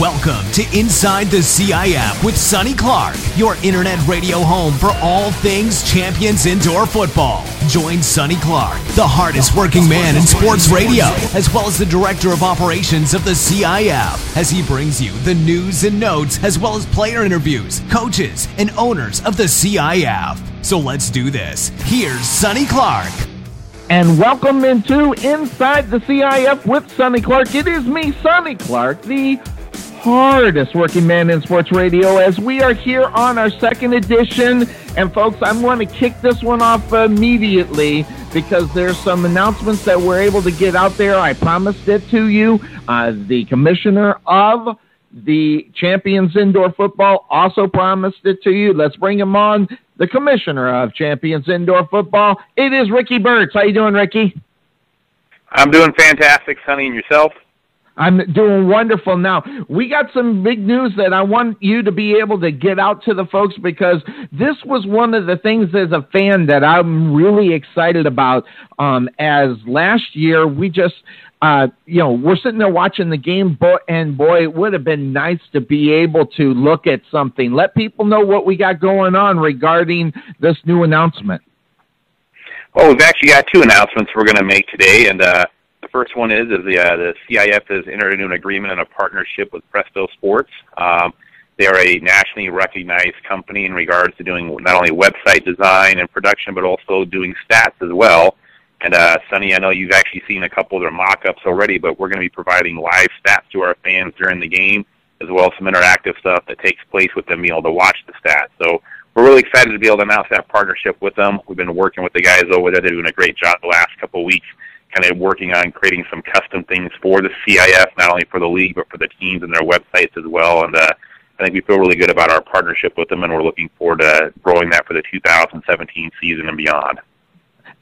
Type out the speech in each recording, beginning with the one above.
Welcome to Inside the CIF with Sonny Clark, your internet radio home for all things Champions Indoor Football. Join Sonny Clark, the hardest working man in sports radio, as well as the Director of Operations of the CIF, as he brings you the news and notes, as well as player interviews, coaches, and owners of the CIF. So let's do this. Here's Sonny Clark. And welcome into Inside the CIF with Sonny Clark. It is me, Sonny Clark, the hardest working man in sports radio as we are here on our second edition. And folks, I'm going to kick this one off immediately because there's some announcements that we're able to get out there. I promised it to you. Uh, the commissioner of the Champions Indoor Football also promised it to you. Let's bring him on. The commissioner of Champions Indoor Football. It is Ricky Burtz. How you doing, Ricky? I'm doing fantastic, Sonny, and yourself? I'm doing wonderful now. We got some big news that I want you to be able to get out to the folks because this was one of the things as a fan that I'm really excited about. Um, as last year we just, uh, you know, we're sitting there watching the game, boy, and boy, it would have been nice to be able to look at something, let people know what we got going on regarding this new announcement. Well, we've actually got two announcements we're going to make today, and uh, first one is is the uh, the CIF has entered into an agreement and a partnership with Presto Sports. Um, they are a nationally recognized company in regards to doing not only website design and production, but also doing stats as well. And uh, Sonny, I know you've actually seen a couple of their mock-ups already, but we're going to be providing live stats to our fans during the game, as well as some interactive stuff that takes place with them being able to watch the stats. So we're really excited to be able to announce that partnership with them. We've been working with the guys over there; they're doing a great job the last couple of weeks kind of working on creating some custom things for the CIF, not only for the league but for the teams and their websites as well. And uh, I think we feel really good about our partnership with them, and we're looking forward to growing that for the 2017 season and beyond.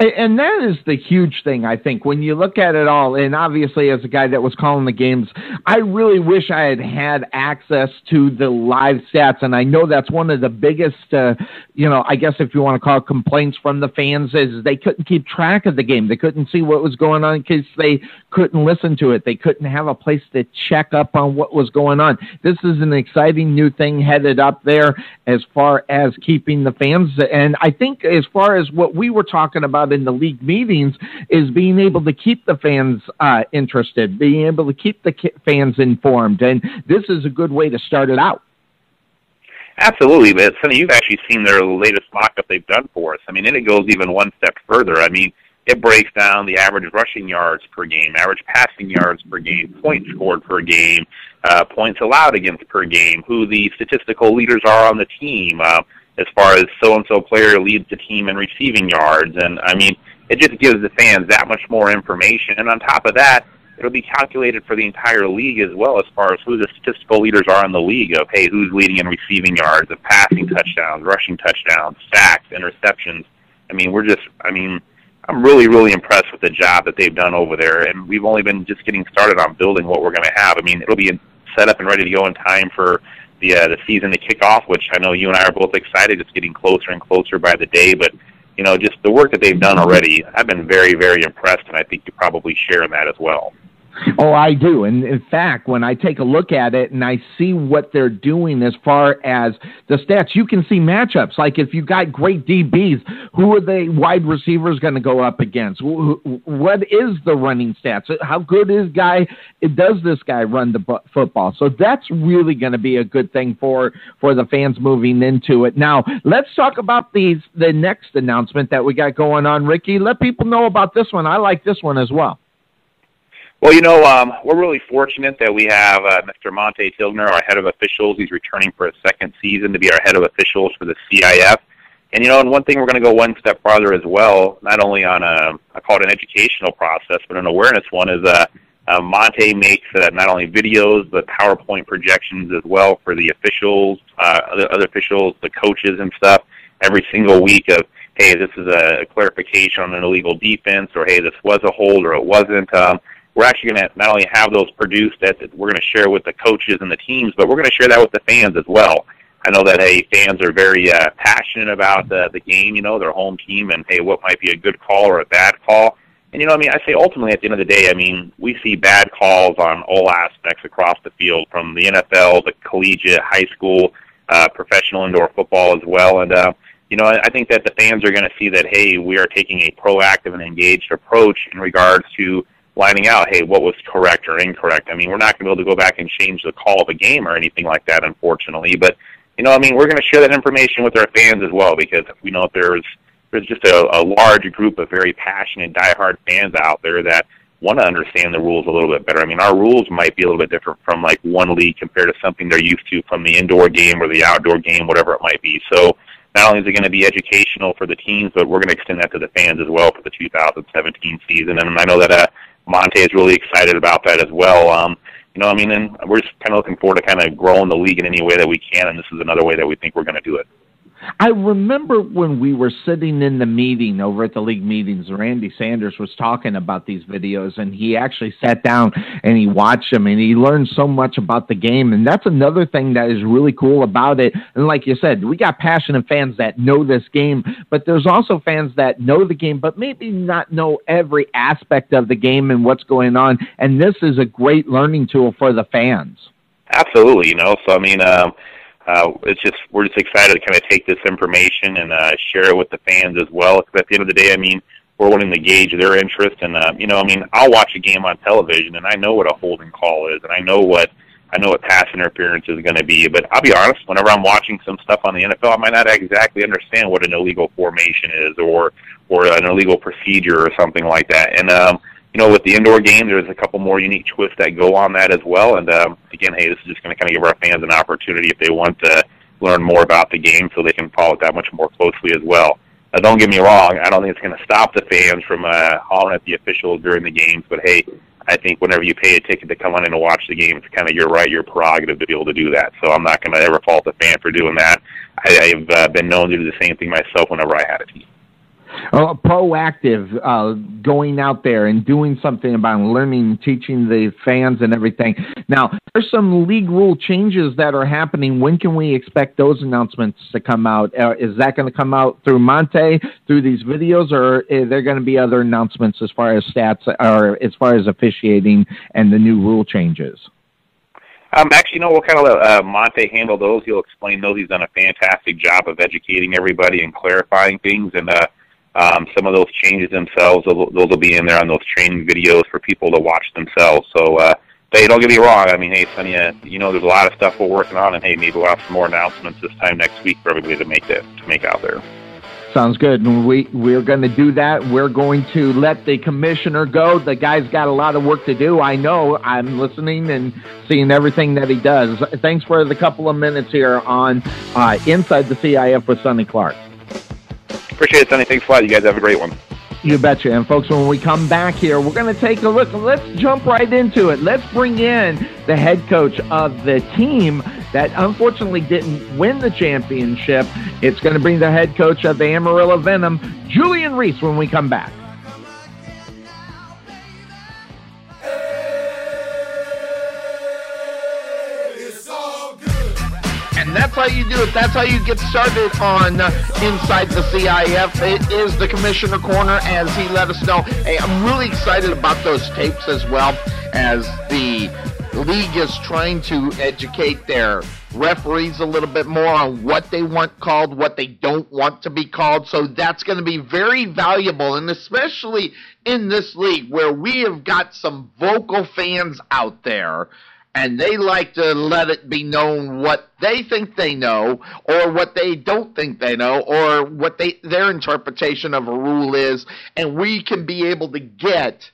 And that is the huge thing, I think, when you look at it all. And obviously, as a guy that was calling the games, I really wish I had had access to the live stats. And I know that's one of the biggest, uh, you know, I guess if you want to call it complaints from the fans, is they couldn't keep track of the game. They couldn't see what was going on because they couldn't listen to it. They couldn't have a place to check up on what was going on. This is an exciting new thing headed up there as far as keeping the fans. And I think as far as what we were talking about in the league meetings is being able to keep the fans uh, interested, being able to keep the fans informed, and this is a good way to start it out. Absolutely, but Sonny, you've actually seen their latest mock-up they've done for us. I mean, and it goes even one step further. I mean, it breaks down the average rushing yards per game, average passing yards per game, points scored per game, uh, points allowed against per game, who the statistical leaders are on the team, uh, as far as so and so player leads the team in receiving yards. And I mean, it just gives the fans that much more information. And on top of that, it'll be calculated for the entire league as well as far as who the statistical leaders are in the league of hey, who's leading in receiving yards, of passing touchdowns, rushing touchdowns, sacks, interceptions. I mean, we're just I mean, I'm really, really impressed with the job that they've done over there, and we've only been just getting started on building what we're going to have. I mean, it'll be set up and ready to go in time for the uh, the season to kick off, which I know you and I are both excited. It's getting closer and closer by the day, but you know, just the work that they've done already, I've been very, very impressed, and I think you probably share in that as well. Oh, I do. And in fact, when I take a look at it and I see what they're doing as far as the stats, you can see matchups. Like if you got great DBs, who are the wide receivers going to go up against? What is the running stats? How good is guy? Does this guy run the football? So that's really going to be a good thing for for the fans moving into it. Now, let's talk about these the next announcement that we got going on, Ricky. Let people know about this one. I like this one as well. Well, you know, um, we're really fortunate that we have uh, Mr. Monte Tilgner, our head of officials. He's returning for a second season to be our head of officials for the CIF. And you know, and one thing we're going to go one step farther as well, not only on a I call it an educational process, but an awareness one is uh, uh, Monte makes uh, not only videos but PowerPoint projections as well for the officials, uh, other, other officials, the coaches and stuff every single week of hey, this is a clarification on an illegal defense, or hey, this was a hold or it wasn't. Um, we're actually going to not only have those produced that, we're going to share with the coaches and the teams, but we're going to share that with the fans as well. I know that hey, fans are very uh, passionate about the the game, you know, their home team, and hey, what might be a good call or a bad call. And you know, I mean, I say ultimately at the end of the day, I mean, we see bad calls on all aspects across the field, from the NFL, the collegiate, high school, uh, professional indoor football as well. And uh, you know, I think that the fans are going to see that hey, we are taking a proactive and engaged approach in regards to lining out, hey, what was correct or incorrect. I mean, we're not going to be able to go back and change the call of a game or anything like that, unfortunately. But you know, I mean, we're going to share that information with our fans as well because we know there's there's just a, a large group of very passionate, diehard fans out there that want to understand the rules a little bit better. I mean, our rules might be a little bit different from like one league compared to something they're used to from the indoor game or the outdoor game, whatever it might be. So not only is it going to be educational for the teams, but we're going to extend that to the fans as well for the 2017 season. And I know that uh, Monte is really excited about that as well. Um, you know, I mean, and we're just kind of looking forward to kind of growing the league in any way that we can, and this is another way that we think we're going to do it. I remember when we were sitting in the meeting over at the league meetings, Randy Sanders was talking about these videos, and he actually sat down and he watched them, and he learned so much about the game. And that's another thing that is really cool about it. And like you said, we got passionate fans that know this game, but there's also fans that know the game, but maybe not know every aspect of the game and what's going on. And this is a great learning tool for the fans. Absolutely, you know. So I mean, um, uh, it's just we're just excited to kind of take this information and uh, share it with the fans as well. Because at the end of the day, I mean, we're wanting to gauge their interest, and uh, you know, I mean, I'll watch a game on television, and I know what a holding call is, and I know what I know what pass interference is going to be. But I'll be honest, whenever I'm watching some stuff on the NFL, I might not exactly understand what an illegal formation is, or or an illegal procedure, or something like that, and um, you know, with the indoor game, there's a couple more unique twists that go on that as well. And um, again, hey, this is just going to kind of give our fans an opportunity if they want to learn more about the game, so they can follow it that much more closely as well. Now, don't get me wrong; I don't think it's going to stop the fans from uh, hollering at the officials during the games. But hey, I think whenever you pay a ticket to come on in and watch the game, it's kind of your right, your prerogative to be able to do that. So I'm not going to ever fault the fan for doing that. I, I've uh, been known to do the same thing myself whenever I had a team uh, proactive, uh, going out there and doing something about learning, teaching the fans and everything. Now, there's some league rule changes that are happening. When can we expect those announcements to come out? Uh, is that going to come out through Monte, through these videos, or are there going to be other announcements as far as stats or as far as officiating and the new rule changes? Um, actually, no, we'll kind of let uh, Monte handle those. He'll explain those. He's done a fantastic job of educating everybody and clarifying things. And uh, um, some of those changes themselves, those, will be in there on those training videos for people to watch themselves. So, uh, hey, don't get me wrong. I mean, hey, Sonny, uh, you know, there's a lot of stuff we're working on, and hey, maybe we'll have some more announcements this time next week for everybody to make that to make out there. Sounds good. We we're going to do that. We're going to let the commissioner go. The guy's got a lot of work to do. I know. I'm listening and seeing everything that he does. Thanks for the couple of minutes here on uh, Inside the CIF with Sonny Clark. Appreciate it, Sonny. Thanks a lot. You guys have a great one. You betcha. And folks, when we come back here, we're going to take a look. Let's jump right into it. Let's bring in the head coach of the team that unfortunately didn't win the championship. It's going to bring the head coach of the Amarillo Venom, Julian Reese, when we come back. That's how you do it. That's how you get started on uh, Inside the CIF. It is the Commissioner Corner, as he let us know. Hey, I'm really excited about those tapes as well, as the league is trying to educate their referees a little bit more on what they want called, what they don't want to be called. So that's going to be very valuable, and especially in this league where we have got some vocal fans out there and they like to let it be known what they think they know or what they don't think they know or what they their interpretation of a rule is and we can be able to get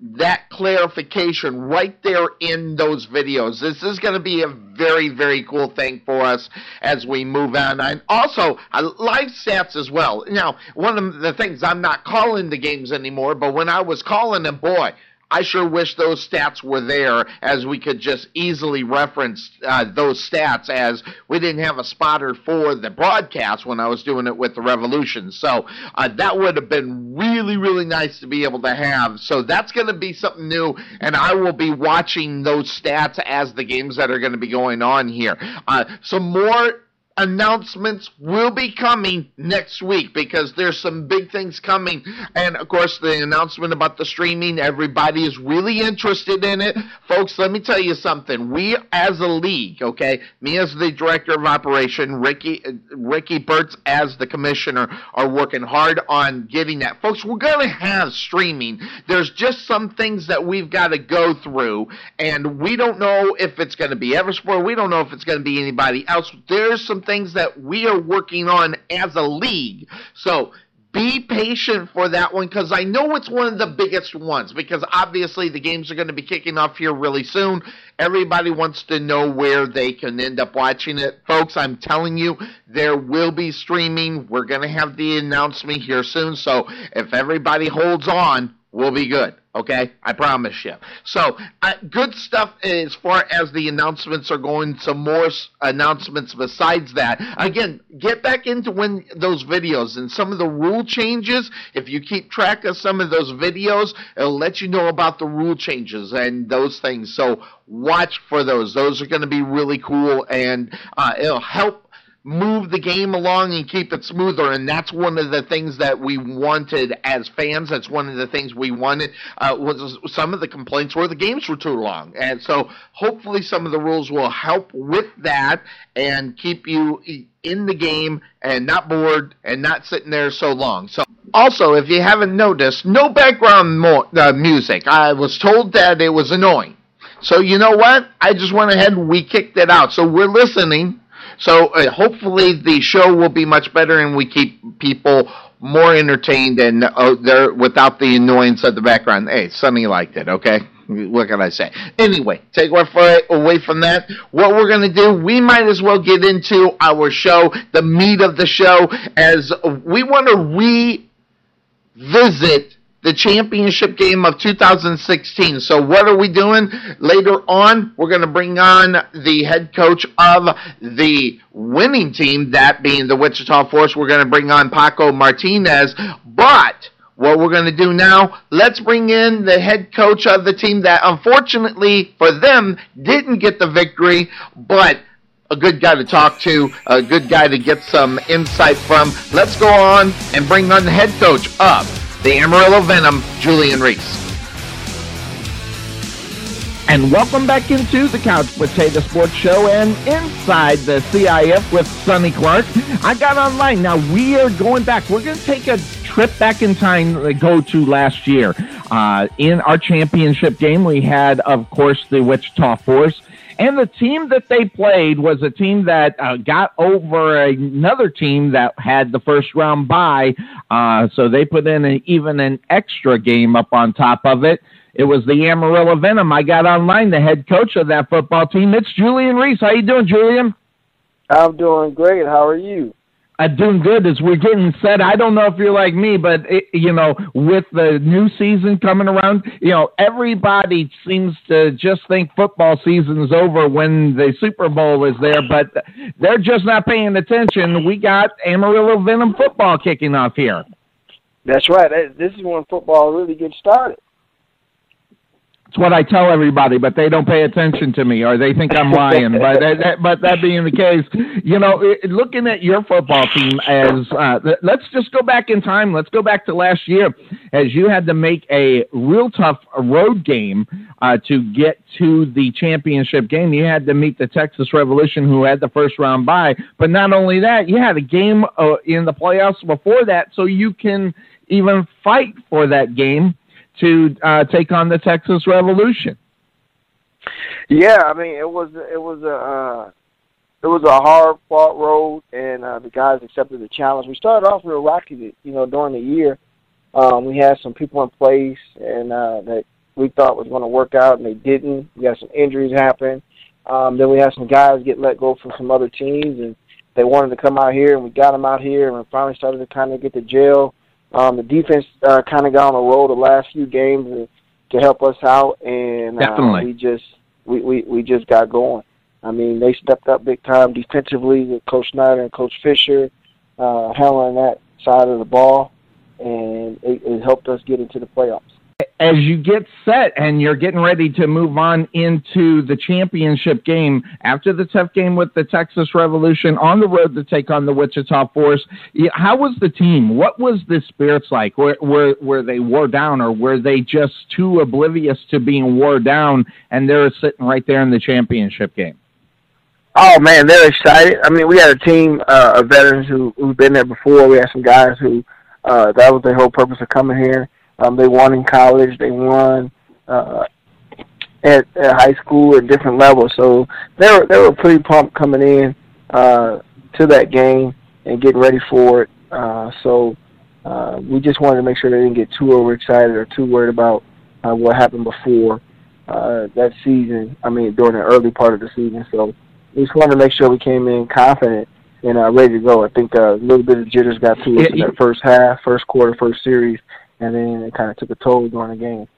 that clarification right there in those videos. This is going to be a very, very cool thing for us as we move on. And also, uh, live stats as well. Now, one of the things, I'm not calling the games anymore, but when I was calling them, boy, I sure wish those stats were there as we could just easily reference uh, those stats as we didn't have a spotter for the broadcast when I was doing it with the Revolution. So uh, that would have been really, really nice to be able to have. So that's going to be something new, and I will be watching those stats as the games that are going to be going on here. Uh, some more announcements will be coming next week because there's some big things coming. And of course, the announcement about the streaming, everybody is really interested in it. Folks, let me tell you something. We as a league, okay, me as the director of operation, Ricky uh, Ricky Burtz as the commissioner are working hard on getting that. Folks, we're going to have streaming. There's just some things that we've got to go through and we don't know if it's going to be Eversport. We don't know if it's going to be anybody else. There's some things that we are working on as a league. So be patient for that one because I know it's one of the biggest ones because obviously the games are going to be kicking off here really soon. Everybody wants to know where they can end up watching it. Folks, I'm telling you, there will be streaming. We're going to have the announcement here soon. So if everybody holds on, we'll be good. Okay, I promise you. So, uh, good stuff as far as the announcements are going. Some more announcements besides that. Again, get back into when those videos and some of the rule changes. If you keep track of some of those videos, it'll let you know about the rule changes and those things. So, watch for those. Those are going to be really cool and uh, it'll help move the game along and keep it smoother. And that's one of the things that we wanted as fans. That's one of the things we wanted. Uh, was some of the complaints were the games were too long, and so hopefully some of the rules will help with that and keep you in the game and not bored and not sitting there so long. So. Also, if you haven't noticed, no background mo- uh, music. I was told that it was annoying. So you know what? I just went ahead and we kicked it out. So we're listening so uh, hopefully the show will be much better, and we keep people more entertained and uh, there without the annoyance of the background. Hey, Sonny liked it. Okay. What can I say? Anyway, take away from that. What we're going to do, we might as well get into our show, the meat of the show, as we want to revisit the championship game of 2016. So what are we doing? Later on, we're going to bring on the head coach of the winning team, that being the Wichita Force. We're going to bring on Paco Martinez. But what we're going to do now, let's bring in the head coach of the team that unfortunately for them didn't get the victory, but a good guy to talk to, a good guy to get some insight from. Let's go on and bring on the head coach of the Amarillo Venom, Julian Reese. And welcome back into the Couch Potato Sports Show and inside the CIF with Sonny Clark. I got online. Now we are going back. We're going to take a trip back in time to go to last year. Uh, in our championship game, we had, of course, the Wichita Force and the team that they played was a team that uh, got over another team that had the first round bye. Uh, so they put in a, even an extra game up on top of it. It was the Amarillo Venom. I got online the head coach of that football team. It's Julian Reese. How you doing, Julian? I'm doing great. How are you? I'm doing good as we're getting set. I don't know if you're like me, but it, you know, with the new season coming around, you know, everybody seems to just think football season's over when the Super Bowl is there, but they're just not paying attention. We got Amarillo Venom football kicking off here. That's right. This is when football really gets started. It's what I tell everybody, but they don't pay attention to me, or they think I'm lying. but that, but that being the case, you know, looking at your football team as uh, let's just go back in time. Let's go back to last year, as you had to make a real tough road game uh, to get to the championship game. You had to meet the Texas Revolution, who had the first round bye. But not only that, you had a game uh, in the playoffs before that, so you can even fight for that game to uh, take on the Texas Revolution. Yeah, I mean it was it was a uh, it was a hard fought road, and uh, the guys accepted the challenge. We started off real rocky, you know, during the year. Um, we had some people in place, and uh, that we thought was going to work out, and they didn't. We had some injuries happen. Um, then we had some guys get let go from some other teams, and they wanted to come out here, and we got them out here, and we finally started to kind of get the jail um, the defense uh, kind of got on a roll the last few games to, to help us out, and uh, we just we, we we just got going. I mean, they stepped up big time defensively with Coach Snyder and Coach Fisher uh, handling that side of the ball, and it, it helped us get into the playoffs. As you get set and you're getting ready to move on into the championship game after the tough game with the Texas Revolution on the road to take on the Wichita Force, how was the team? What was the spirits like? Were, were, were they wore down or were they just too oblivious to being wore down and they're sitting right there in the championship game? Oh man, they're excited. I mean, we had a team uh, of veterans who who've been there before. We had some guys who uh, that was their whole purpose of coming here. Um, they won in college. They won uh, at, at high school at different levels. So they were they were pretty pumped coming in uh, to that game and getting ready for it. Uh, so uh, we just wanted to make sure they didn't get too overexcited or too worried about uh, what happened before uh, that season. I mean, during the early part of the season. So we just wanted to make sure we came in confident and uh, ready to go. I think uh, a little bit of jitters got to us in that first half, first quarter, first series and then it kind of took a toll during the game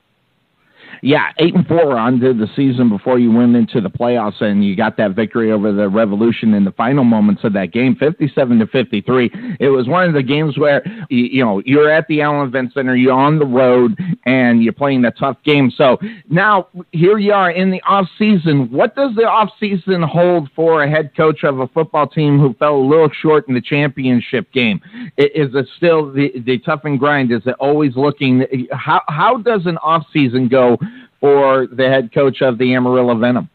yeah, eight and four onto the season before you went into the playoffs, and you got that victory over the Revolution in the final moments of that game, fifty-seven to fifty-three. It was one of the games where you, you know you're at the Allen Event Center, you're on the road, and you're playing a tough game. So now here you are in the off season. What does the off season hold for a head coach of a football team who fell a little short in the championship game? Is it still the the tough and grind? Is it always looking? How how does an off season go? For the head coach of the Amarillo Venom?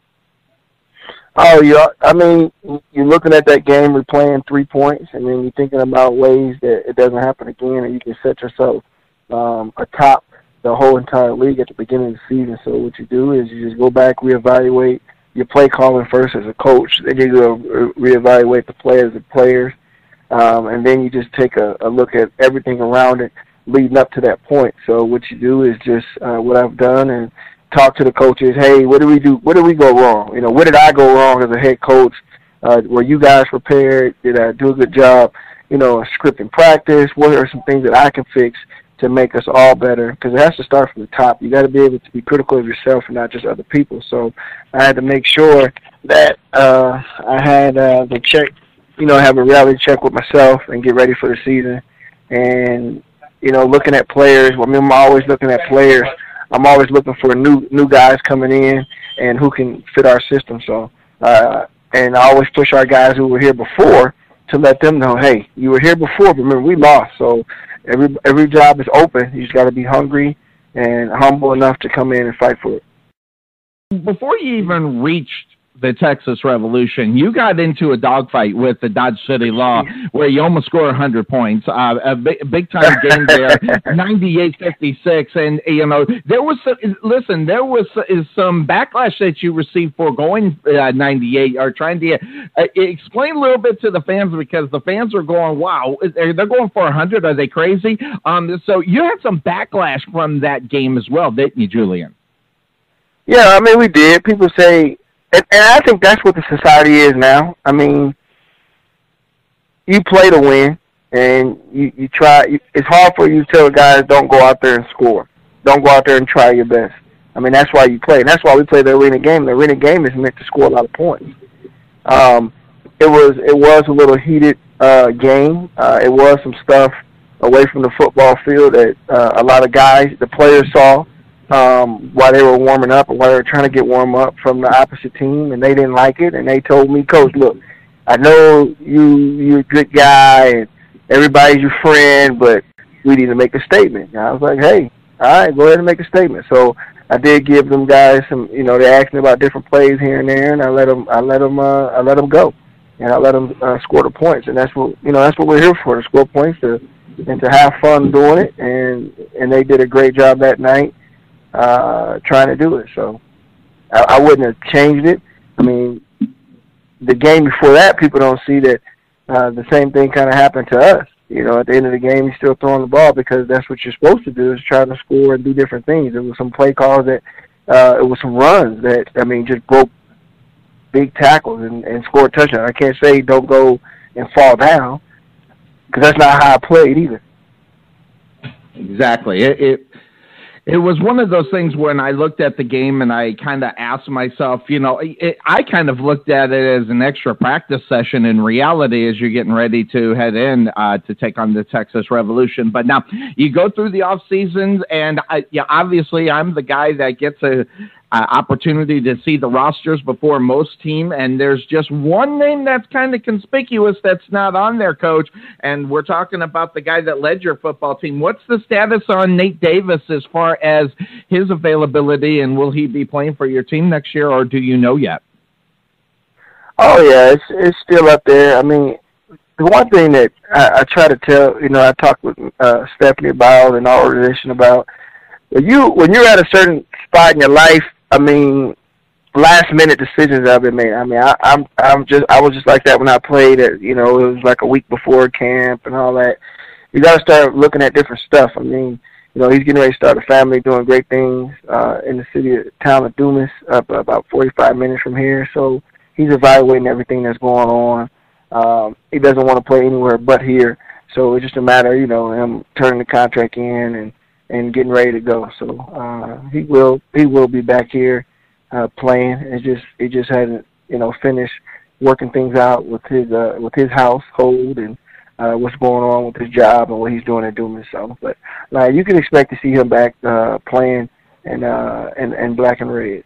Oh, yeah. I mean, you're looking at that game, replaying three points, and then you're thinking about ways that it doesn't happen again, and you can set yourself um, atop the whole entire league at the beginning of the season. So what you do is you just go back, reevaluate your play calling first as a coach. Then you go reevaluate the players as players, um, and then you just take a, a look at everything around it leading up to that point. So what you do is just uh, what I've done and talk to the coaches. Hey, what do we do? What did we go wrong? You know, where did I go wrong as a head coach? Uh, were you guys prepared? Did I do a good job? You know, scripting practice. What are some things that I can fix to make us all better? Because it has to start from the top. You got to be able to be critical of yourself and not just other people. So I had to make sure that uh, I had uh, the check. You know, have a reality check with myself and get ready for the season. And you know, looking at players. I mean, I'm always looking at players I'm always looking for new new guys coming in and who can fit our system. So, uh, and I always push our guys who were here before to let them know, hey, you were here before, but remember we lost. So every every job is open. You just got to be hungry and humble enough to come in and fight for it. Before you even reached the Texas Revolution, you got into a dogfight with the Dodge City Law where you almost scored 100 points. Uh, a big, big time game there, 98-56. And, you know, there was, some, listen, there was some backlash that you received for going uh, 98 or trying to uh, explain a little bit to the fans because the fans are going, wow, they're going for 100. Are they crazy? Um, so you had some backlash from that game as well, didn't you, Julian? Yeah, I mean, we did. People say and, and I think that's what the society is now. I mean, you play to win, and you you try. You, it's hard for you to tell guys don't go out there and score. Don't go out there and try your best. I mean, that's why you play, and that's why we play the arena game. The arena game is meant to score a lot of points. Um, it was it was a little heated uh, game. Uh, it was some stuff away from the football field that uh, a lot of guys, the players saw um, while they were warming up while they were trying to get warm up from the opposite team, and they didn't like it. And they told me, Coach, look, I know you you're a good guy and everybody's your friend, but we need to make a statement. And I was like, hey, all right, go ahead and make a statement. So I did give them guys some, you know, they asked me about different plays here and there, and I let them, I let them, uh, I let them go, and I let them uh, score the points, and that's what, you know, that's what we're here for, to score points, to and to have fun doing it, and and they did a great job that night uh, trying to do it. So I, I wouldn't have changed it. I mean, the game before that, people don't see that uh, the same thing kind of happened to us. You know, at the end of the game, you're still throwing the ball because that's what you're supposed to do is try to score and do different things. There was some play calls that, uh, it was some runs that, I mean, just broke big tackles and, and scored touchdown. I can't say don't go and fall down because that's not how I played either. Exactly. It, it it was one of those things when I looked at the game and I kind of asked myself, you know, it, I kind of looked at it as an extra practice session in reality as you're getting ready to head in uh, to take on the Texas Revolution. But now you go through the off seasons, and I, yeah, obviously I'm the guy that gets a uh, opportunity to see the rosters before most team, and there's just one name that's kind of conspicuous that's not on there, coach. And we're talking about the guy that led your football team. What's the status on Nate Davis as far as his availability, and will he be playing for your team next year, or do you know yet? Oh yeah, it's it's still up there. I mean, the one thing that I, I try to tell, you know, I talked with uh, Stephanie about and our organization about. When you when you're at a certain spot in your life I mean, last minute decisions have been made. I mean, I, I'm I'm just I was just like that when I played. At, you know, it was like a week before camp and all that. You got to start looking at different stuff. I mean, you know, he's getting ready to start a family, doing great things uh, in the city town of Dumas, up about 45 minutes from here. So he's evaluating everything that's going on. Um, he doesn't want to play anywhere but here. So it's just a matter, you know, him turning the contract in and and getting ready to go. So uh, he will he will be back here uh, playing. It just he just hasn't you know finished working things out with his uh, with his household and uh, what's going on with his job and what he's doing at Dumas. So, but now you can expect to see him back uh, playing and uh, and and black and red.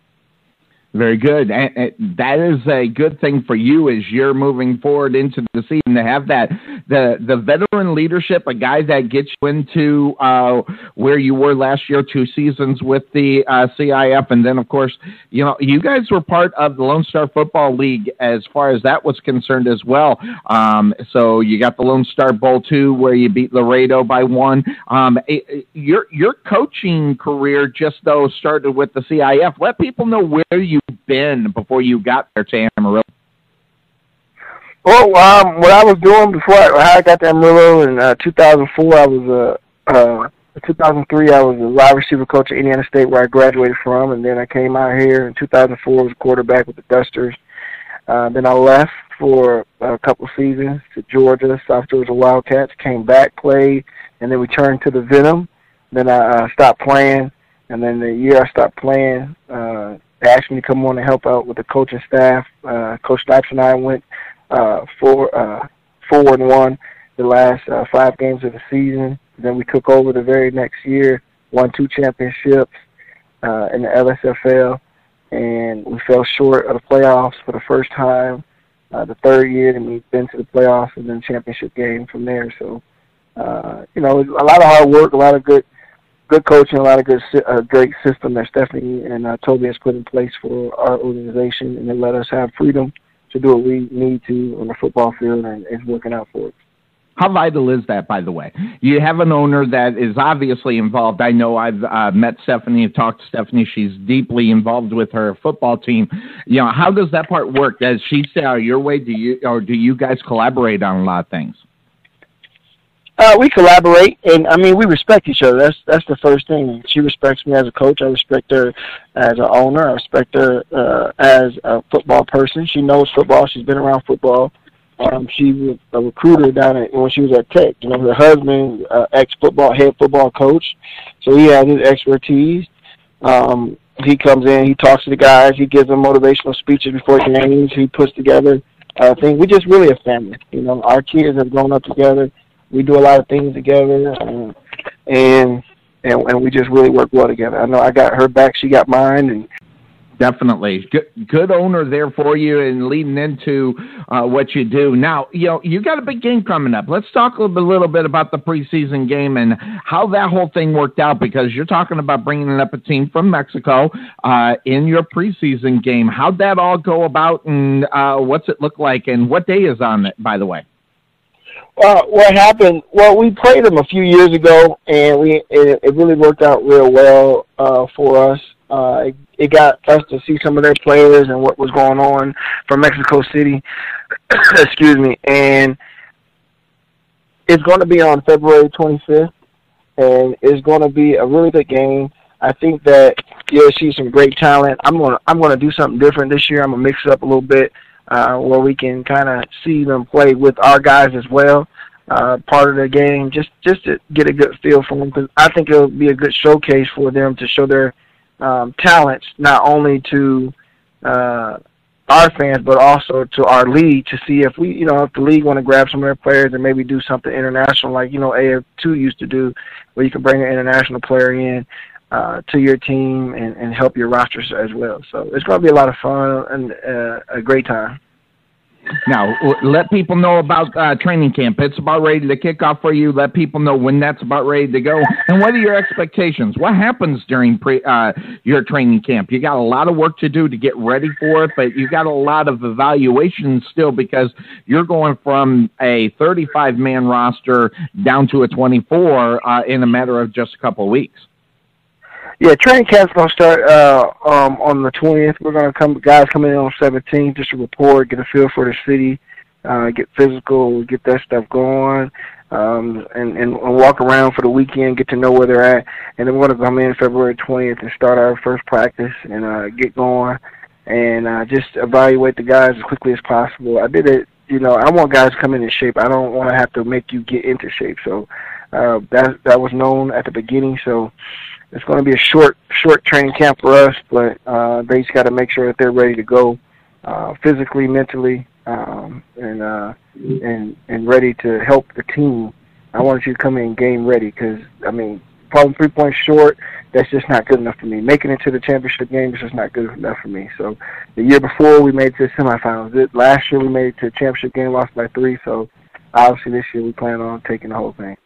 Very good. And, and that is a good thing for you as you're moving forward into the season to have that the the veteran leadership, a guy that gets you into uh, where you were last year, two seasons with the uh, CIF, and then of course, you know, you guys were part of the Lone Star Football League as far as that was concerned as well. Um, so you got the Lone Star Bowl two where you beat Laredo by one. Um, it, your your coaching career just though started with the CIF. Let people know where you've been before you got there to Amarillo? Well, um, what I was doing before I, I got to Amarillo in uh, 2004, I was uh, uh, 2003, I was a wide receiver coach at Indiana State, where I graduated from, and then I came out here in 2004 as a quarterback with the Dusters. Uh, then I left for a couple seasons to Georgia, South Georgia Wildcats. Came back, played, and then returned to the Venom. Then I uh, stopped playing, and then the year I stopped playing, uh, they asked me to come on and help out with the coaching staff. Uh, Coach Snipes and I went uh, four uh, four and one the last uh, five games of the season. Then we took over the very next year, won two championships uh, in the LSFL, and we fell short of the playoffs for the first time. Uh, the third year, and we've been to the playoffs and then championship game from there. So, uh, you know, a lot of hard work, a lot of good good coaching, a lot of good, uh, great system that Stephanie and uh, Toby has put in place for our organization, and they let us have freedom to do what we need to on the football field, and it's working out for us. How vital is that, by the way? You have an owner that is obviously involved. I know I've uh, met Stephanie and talked to Stephanie. She's deeply involved with her football team. You know, how does that part work? Does she say, "Oh, your way"? Do you or do you guys collaborate on a lot of things? Uh, we collaborate, and I mean we respect each other. That's that's the first thing. She respects me as a coach. I respect her as an owner. I respect her uh, as a football person. She knows football. She's been around football. Um, she was a recruiter down at when she was at Tech. You know, her husband, uh, ex football head football coach, so he has his expertise. Um, he comes in, he talks to the guys, he gives them motivational speeches before games. He puts together uh, things. We just really a family. You know, our kids have grown up together we do a lot of things together, and and and, and we just really work well together. I know I got her back, she got mine, and Definitely. Good, good owner there for you and leading into uh, what you do. Now, you know, you got a big game coming up. Let's talk a little bit, little bit about the preseason game and how that whole thing worked out because you're talking about bringing up a team from Mexico uh, in your preseason game. How'd that all go about and uh, what's it look like and what day is on it, by the way? Uh, what happened? Well, we played them a few years ago, and we it, it really worked out real well uh, for us. Uh, it, it got us to see some of their players and what was going on from Mexico City. Excuse me, and it's going to be on February 25th, and it's going to be a really good game. I think that you'll see some great talent. I'm gonna I'm gonna do something different this year. I'm gonna mix it up a little bit uh, where we can kind of see them play with our guys as well. uh, part of the game, just just to get a good feel for them. Because I think it'll be a good showcase for them to show their um, talents, not only to uh, our fans, but also to our league to see if we, you know, if the league want to grab some of their players and maybe do something international, like you know AF2 used to do, where you can bring an international player in uh, to your team and, and help your rosters as well. So it's going to be a lot of fun and uh, a great time. Now, let people know about uh, training camp. It's about ready to kick off for you. Let people know when that's about ready to go. And what are your expectations? What happens during pre, uh, your training camp? You got a lot of work to do to get ready for it, but you got a lot of evaluation still because you're going from a 35 man roster down to a 24 uh, in a matter of just a couple of weeks. Yeah, training camp's gonna start uh, um, on the twentieth. We're gonna come guys coming in on seventeenth just to report, get a feel for the city, uh, get physical, get that stuff going, um, and, and and walk around for the weekend, get to know where they're at, and then we're gonna come in February twentieth and start our first practice and uh, get going, and uh, just evaluate the guys as quickly as possible. I did it, you know. I want guys to come in in shape. I don't want to have to make you get into shape. So uh, that that was known at the beginning. So it's going to be a short short training camp for us, but uh, they just got to make sure that they're ready to go uh, physically, mentally, um, and uh, and and ready to help the team. I want you to come in game ready because I mean, falling three points short, that's just not good enough for me. Making it to the championship game is just not good enough for me. So the year before we made it to the semifinals. Last year we made it to the championship game, lost by three. So obviously this year we plan on taking the whole thing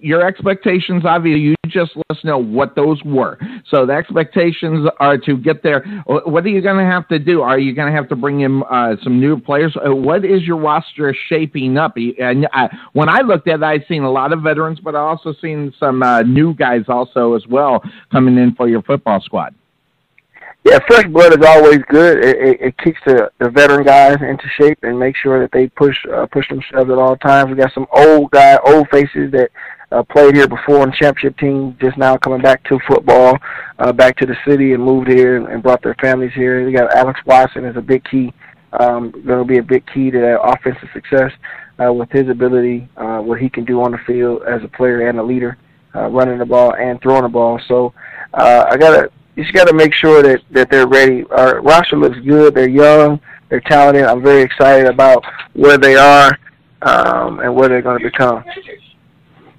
your expectations, obviously, you just let us know what those were. So the expectations are to get there. What are you going to have to do? Are you going to have to bring in uh, some new players? Uh, what is your roster shaping up? And I, when I looked at it, I'd seen a lot of veterans, but I also seen some uh, new guys also as well coming in for your football squad. Yeah, fresh blood is always good. It, it, it keeps the, the veteran guys into shape and make sure that they push uh, push themselves at all times. We got some old guy, old faces that uh, played here before on the championship team, just now coming back to football, uh, back to the city and moved here and, and brought their families here. We got Alex Watson as a big key, um, going to be a big key to that offensive success uh, with his ability, uh, what he can do on the field as a player and a leader, uh, running the ball and throwing the ball. So uh, I got to you just got to make sure that that they're ready. Our roster looks good. They're young. They're talented. I'm very excited about where they are um, and where they're going to become.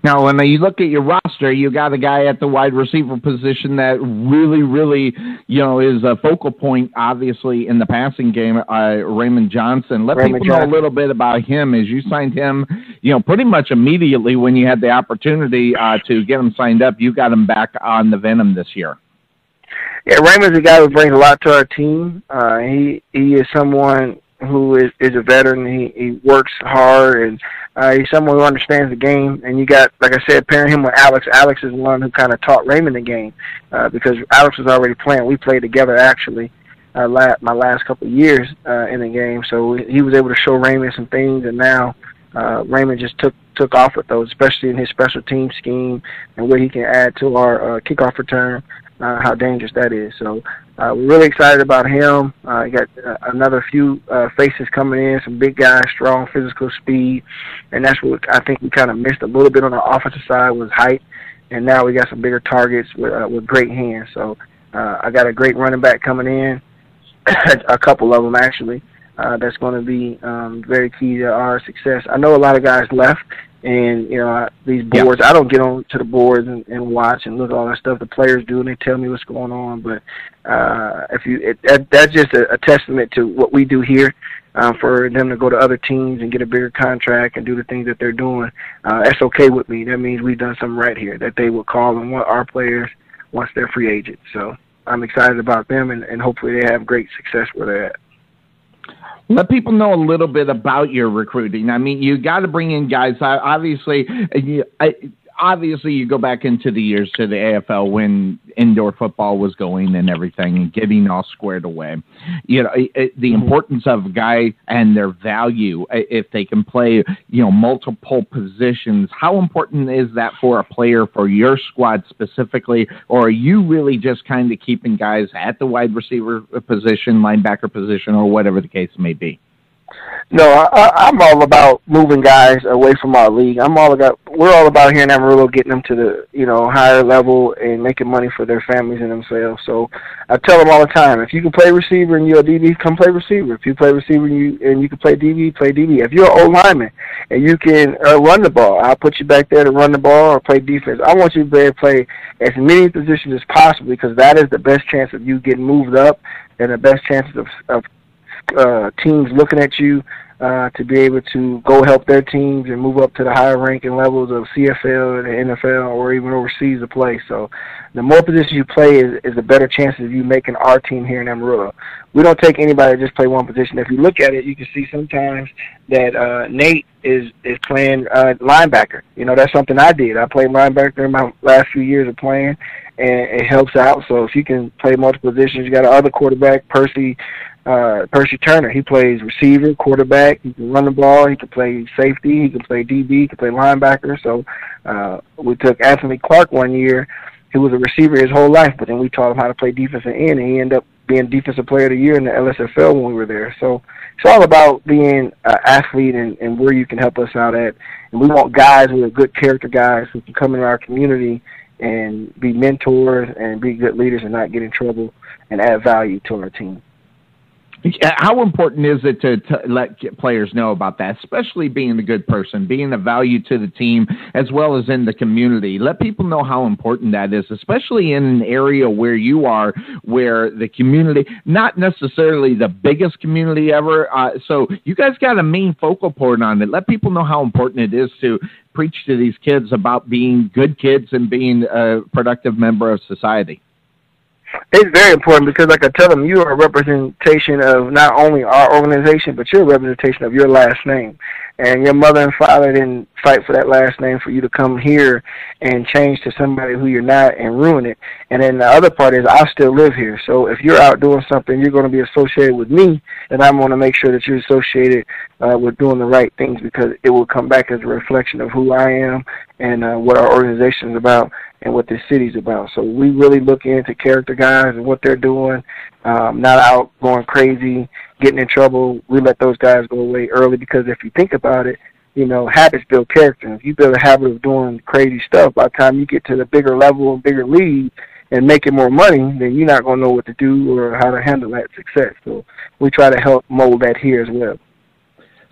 Now, when you look at your roster, you got a guy at the wide receiver position that really, really, you know, is a focal point, obviously, in the passing game. Uh, Raymond Johnson. Let Raymond people Johnson. know a little bit about him. As you signed him, you know, pretty much immediately when you had the opportunity uh, to get him signed up, you got him back on the Venom this year. Yeah, Raymond's a guy who brings a lot to our team. Uh, he he is someone who is is a veteran. He he works hard and uh, he's someone who understands the game, and you got, like I said, pairing him with Alex. Alex is one who kind of taught Raymond the game uh, because Alex was already playing. We played together actually uh, la- my last couple of years uh, in the game, so he was able to show Raymond some things, and now uh, Raymond just took took off with those, especially in his special team scheme and what he can add to our uh, kickoff return. Uh, how dangerous that is. So uh, we're really excited about him. Uh, got uh, another few uh, faces coming in, some big guys, strong physical speed, and that's what I think we kind of missed a little bit on the offensive side was height. And now we got some bigger targets with uh, with great hands. So uh, I got a great running back coming in, a couple of them actually. Uh, that's going to be um, very key to our success. I know a lot of guys left, and you know these boards. I don't get on to the boards and, and watch and look at all that stuff the players do, and they tell me what's going on. But uh, if you, it, that, that's just a, a testament to what we do here. Uh, for them to go to other teams and get a bigger contract and do the things that they're doing, uh, that's okay with me. That means we've done something right here. That they will call and want our players once they're free agents. So I'm excited about them, and, and hopefully they have great success where they're at. Let people know a little bit about your recruiting. I mean, you got to bring in guys. Obviously, I, obviously you go back into the years to the AFL when indoor football was going and everything and getting all squared away. You know, it, the mm-hmm. importance of a guy and their value if they can play, you know, multiple positions. How important is that for a player for your squad specifically, or are you really just kind of keeping guys at the wide receiver position, linebacker position, or whatever the case may be? No, I, I'm all about moving guys away from our league. I'm all about we're all about here in Amarillo getting them to the you know higher level and making money for their families and themselves. So I tell them all the time, if you can play receiver and you're a DB, come play receiver. If you play receiver and you and you can play DB, play DB. If you're an O lineman and you can uh, run the ball, I'll put you back there to run the ball or play defense. I want you to be able to play as many positions as possible because that is the best chance of you getting moved up and the best chances of, of uh, teams looking at you uh, to be able to go help their teams and move up to the higher ranking levels of CFL and the NFL or even overseas to play. So the more positions you play is, is the better chances of you making our team here in Amarillo. We don't take anybody to just play one position. If you look at it, you can see sometimes that uh, Nate is is playing uh, linebacker. You know, that's something I did. I played linebacker in my last few years of playing, and it helps out. So if you can play multiple positions, you got another quarterback, Percy uh, Percy Turner. He plays receiver, quarterback. He can run the ball. He can play safety. He can play DB. He can play linebacker. So uh, we took Anthony Clark one year. He was a receiver his whole life, but then we taught him how to play defensive end, and he ended up being defensive player of the year in the LSFL when we were there. So it's all about being an athlete and, and where you can help us out at. And we want guys who are good character guys who can come into our community and be mentors and be good leaders and not get in trouble and add value to our team. How important is it to, to, let players know about that, especially being a good person, being a value to the team as well as in the community? Let people know how important that is, especially in an area where you are, where the community, not necessarily the biggest community ever. Uh, so you guys got a main focal point on it. Let people know how important it is to preach to these kids about being good kids and being a productive member of society it's very important because, like I tell them, you are a representation of not only our organization, but you're a representation of your last name. And your mother and father didn't fight for that last name for you to come here and change to somebody who you're not and ruin it. And then the other part is I still live here. So if you're out doing something, you're going to be associated with me, and I'm going to make sure that you're associated uh, with doing the right things because it will come back as a reflection of who I am and uh, what our organization is about and what this city's about. So we really look into character guys and what they're doing, um, not out going crazy, getting in trouble. We let those guys go away early because if you think about it, you know, habits build character. If you build a habit of doing crazy stuff, by the time you get to the bigger level and bigger league and making more money, then you're not going to know what to do or how to handle that success. So we try to help mold that here as well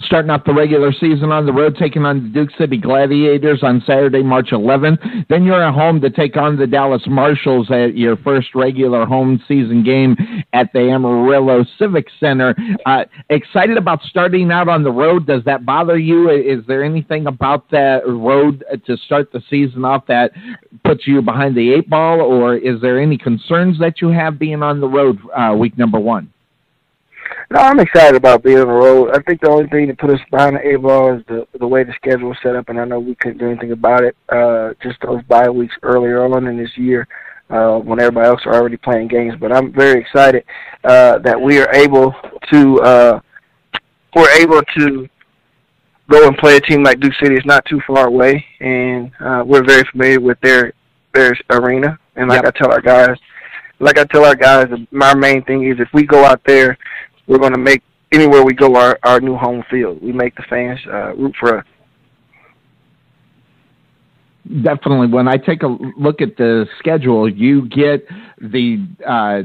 starting off the regular season on the road, taking on the Duke City Gladiators on Saturday, March 11th. Then you're at home to take on the Dallas Marshals at your first regular home season game at the Amarillo Civic Center. Uh, excited about starting out on the road. Does that bother you? Is there anything about that road to start the season off that puts you behind the eight ball, or is there any concerns that you have being on the road uh, week number one? No, I'm excited about being on the road. I think the only thing that put us behind the eight ball is the the way the schedule was set up, and I know we couldn't do anything about it. Uh, just those bye weeks earlier on in this year, uh, when everybody else are already playing games. But I'm very excited uh, that we are able to uh, we're able to go and play a team like Duke City. It's not too far away, and uh, we're very familiar with their their arena. And like yep. I tell our guys, like I tell our guys, my main thing is if we go out there we're going to make anywhere we go our, our new home field. We make the fans uh, root for us. Definitely. When I take a look at the schedule, you get the uh,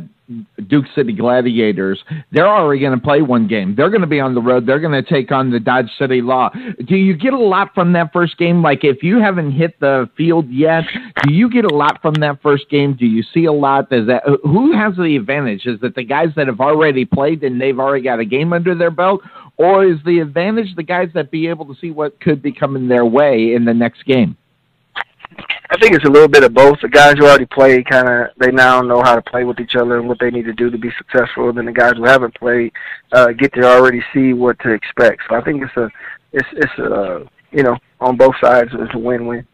Duke City Gladiators, they're already going to play one game. They're going to be on the road. They're going to take on the Dodge City Law. Do you get a lot from that first game? Like, if you haven't hit the field yet, do you get a lot from that first game? Do you see a lot? Does that who has the advantage? Is it the guys that have already played and they've already got a game under their belt, or is the advantage the guys that be able to see what could be coming their way in the next game? I think it's a little bit of both. The guys who already played kind of they now know how to play with each other and what they need to do to be successful. And then the guys who haven't played uh, get to already see what to expect. So I think it's a it's it's a you know on both sides it's a win-win.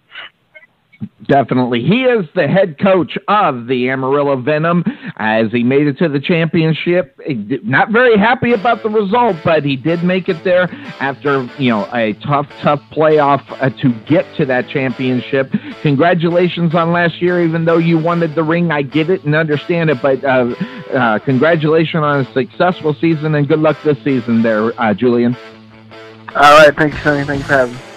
Definitely. He is the head coach of the Amarillo Venom. As he made it to the championship. Not very happy about the result, but he did make it there after you know a tough, tough playoff uh, to get to that championship. Congratulations on last year, even though you wanted the ring. I get it and understand it, but uh, uh, congratulations on a successful season and good luck this season, there, uh, Julian. All right, thank you, Sonny. Thanks for having me.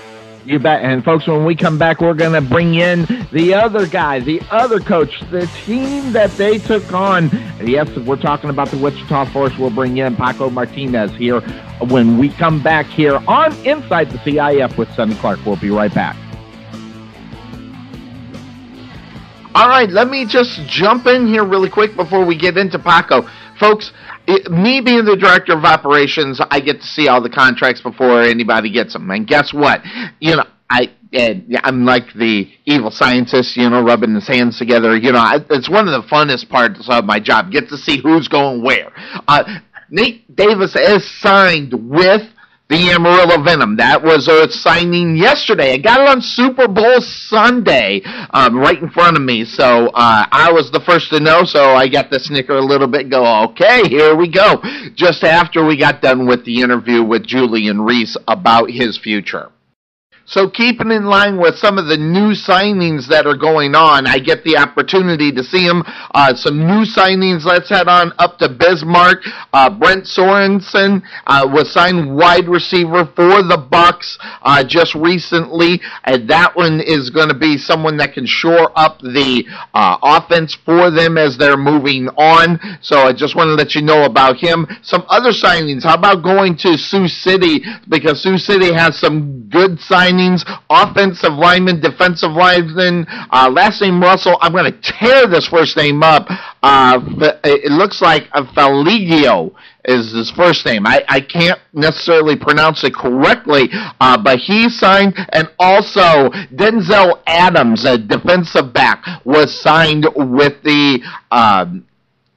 You bet. And folks, when we come back, we're going to bring in the other guy, the other coach, the team that they took on. Yes, we're talking about the Wichita Force. We'll bring in Paco Martinez here when we come back here on Inside the CIF with Sonny Clark. We'll be right back. All right, let me just jump in here really quick before we get into Paco. Folks, it, me being the director of operations, I get to see all the contracts before anybody gets them. And guess what? You know, I and I'm like the evil scientist, you know, rubbing his hands together. You know, I, it's one of the funnest parts of my job. Get to see who's going where. Uh, Nate Davis is signed with the Amarillo Venom. That was a signing yesterday. I got it on Super Bowl Sunday, um, right in front of me. So uh, I was the first to know. So I got the snicker a little bit. Go, okay, here we go. Just after we got done with the interview with Julian Reese about his future. So keeping in line with some of the new signings that are going on, I get the opportunity to see them. Uh, some new signings. Let's head on up to Bismarck. Uh, Brent Sorensen uh, was signed wide receiver for the Bucks uh, just recently, and that one is going to be someone that can shore up the uh, offense for them as they're moving on. So I just want to let you know about him. Some other signings. How about going to Sioux City because Sioux City has some good signings offensive lineman, defensive lineman, uh, last name Russell. I'm going to tear this first name up. Uh, it looks like Faligio is his first name. I, I can't necessarily pronounce it correctly, uh, but he signed, and also Denzel Adams, a defensive back, was signed with the. Um,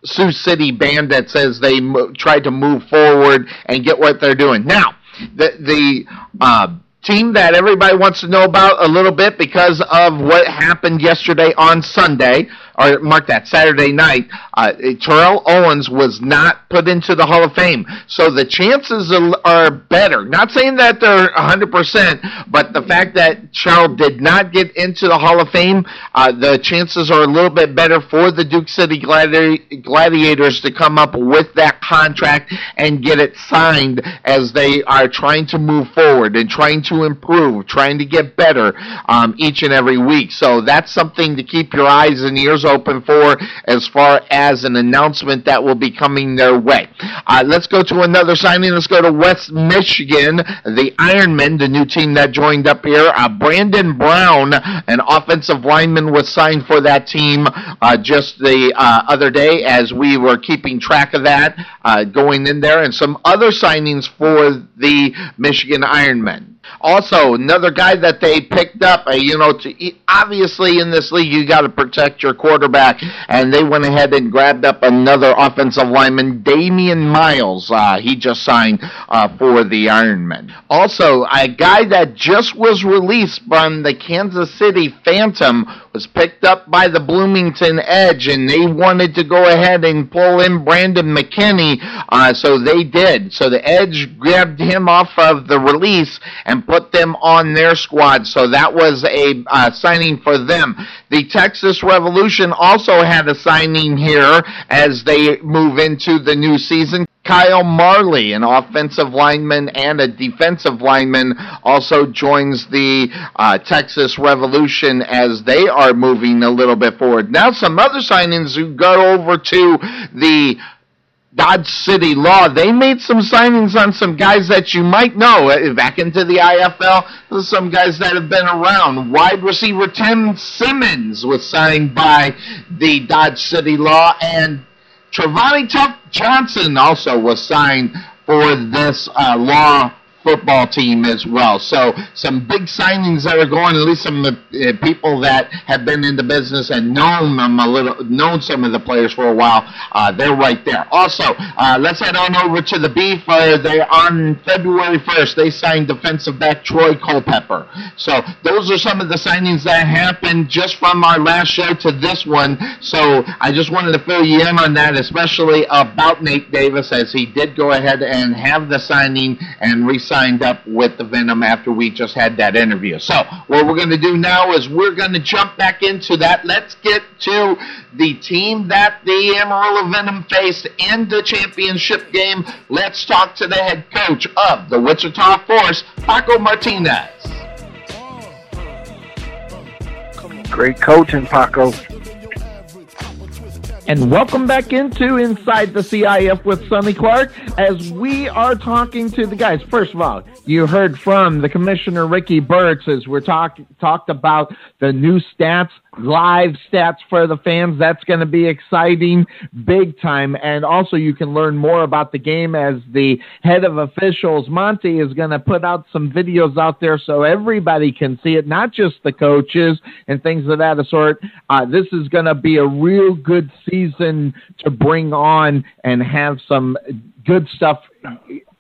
Sioux City Bandits as they mo- tried to move forward and get what they're doing. Now, the the uh, team that everybody wants to know about a little bit because of what happened yesterday on Sunday or mark that Saturday night, uh, Terrell Owens was not put into the Hall of Fame. So the chances are better. Not saying that they're 100%, but the fact that Terrell did not get into the Hall of Fame, uh, the chances are a little bit better for the Duke City Gladi- Gladiators to come up with that contract and get it signed as they are trying to move forward and trying to improve, trying to get better um, each and every week. So that's something to keep your eyes and ears open for as far as an announcement that will be coming their way. Uh, let's go to another signing. Let's go to West Michigan, the Ironmen, the new team that joined up here. Uh, Brandon Brown, an offensive lineman, was signed for that team uh, just the uh, other day as we were keeping track of that uh, going in there, and some other signings for the Michigan Ironmen. Also, another guy that they picked up, uh, you know, to, obviously in this league you got to protect your quarterback, and they went ahead and grabbed up another offensive lineman, Damian Miles. Uh, he just signed uh, for the Ironmen. Also, a guy that just was released from the Kansas City Phantom was picked up by the Bloomington Edge, and they wanted to go ahead and pull in Brandon McKinney, uh, so they did. So the Edge grabbed him off of the release and put them on their squad. So that was a uh, signing for them. The Texas Revolution also had a signing here as they move into the new season. Kyle Marley, an offensive lineman and a defensive lineman, also joins the uh, Texas Revolution as they are moving a little bit forward. Now, some other signings who go over to the Dodge City Law, they made some signings on some guys that you might know. Uh, back into the IFL, some guys that have been around. Wide receiver Tim Simmons was signed by the Dodge City Law, and Travani Johnson also was signed for this uh, law football team as well. So some big signings that are going. At least some of the uh, people that have been in the business and known them a little, known some of the players for a while. Uh, they're right there. Also, uh, let's head on over to the beef. Uh, they on February 1st they signed defensive back Troy Culpepper. So those are some of the signings that happened just from our last show to this one. So I just wanted to fill you in on that, especially about Nate Davis as he did go ahead and have the signing and re signed up with the Venom after we just had that interview. So, what we're going to do now is we're going to jump back into that. Let's get to the team that the Amarillo Venom faced in the championship game. Let's talk to the head coach of the Wichita Force, Paco Martinez. Great coaching, Paco. And welcome back into Inside the CIF with Sonny Clark as we are talking to the guys. First of all, you heard from the Commissioner Ricky Burtz as we're talk, talked about the new stats live stats for the fans. That's going to be exciting big time. And also you can learn more about the game as the head of officials, Monty, is going to put out some videos out there so everybody can see it, not just the coaches and things of that sort. Uh, this is going to be a real good season to bring on and have some good stuff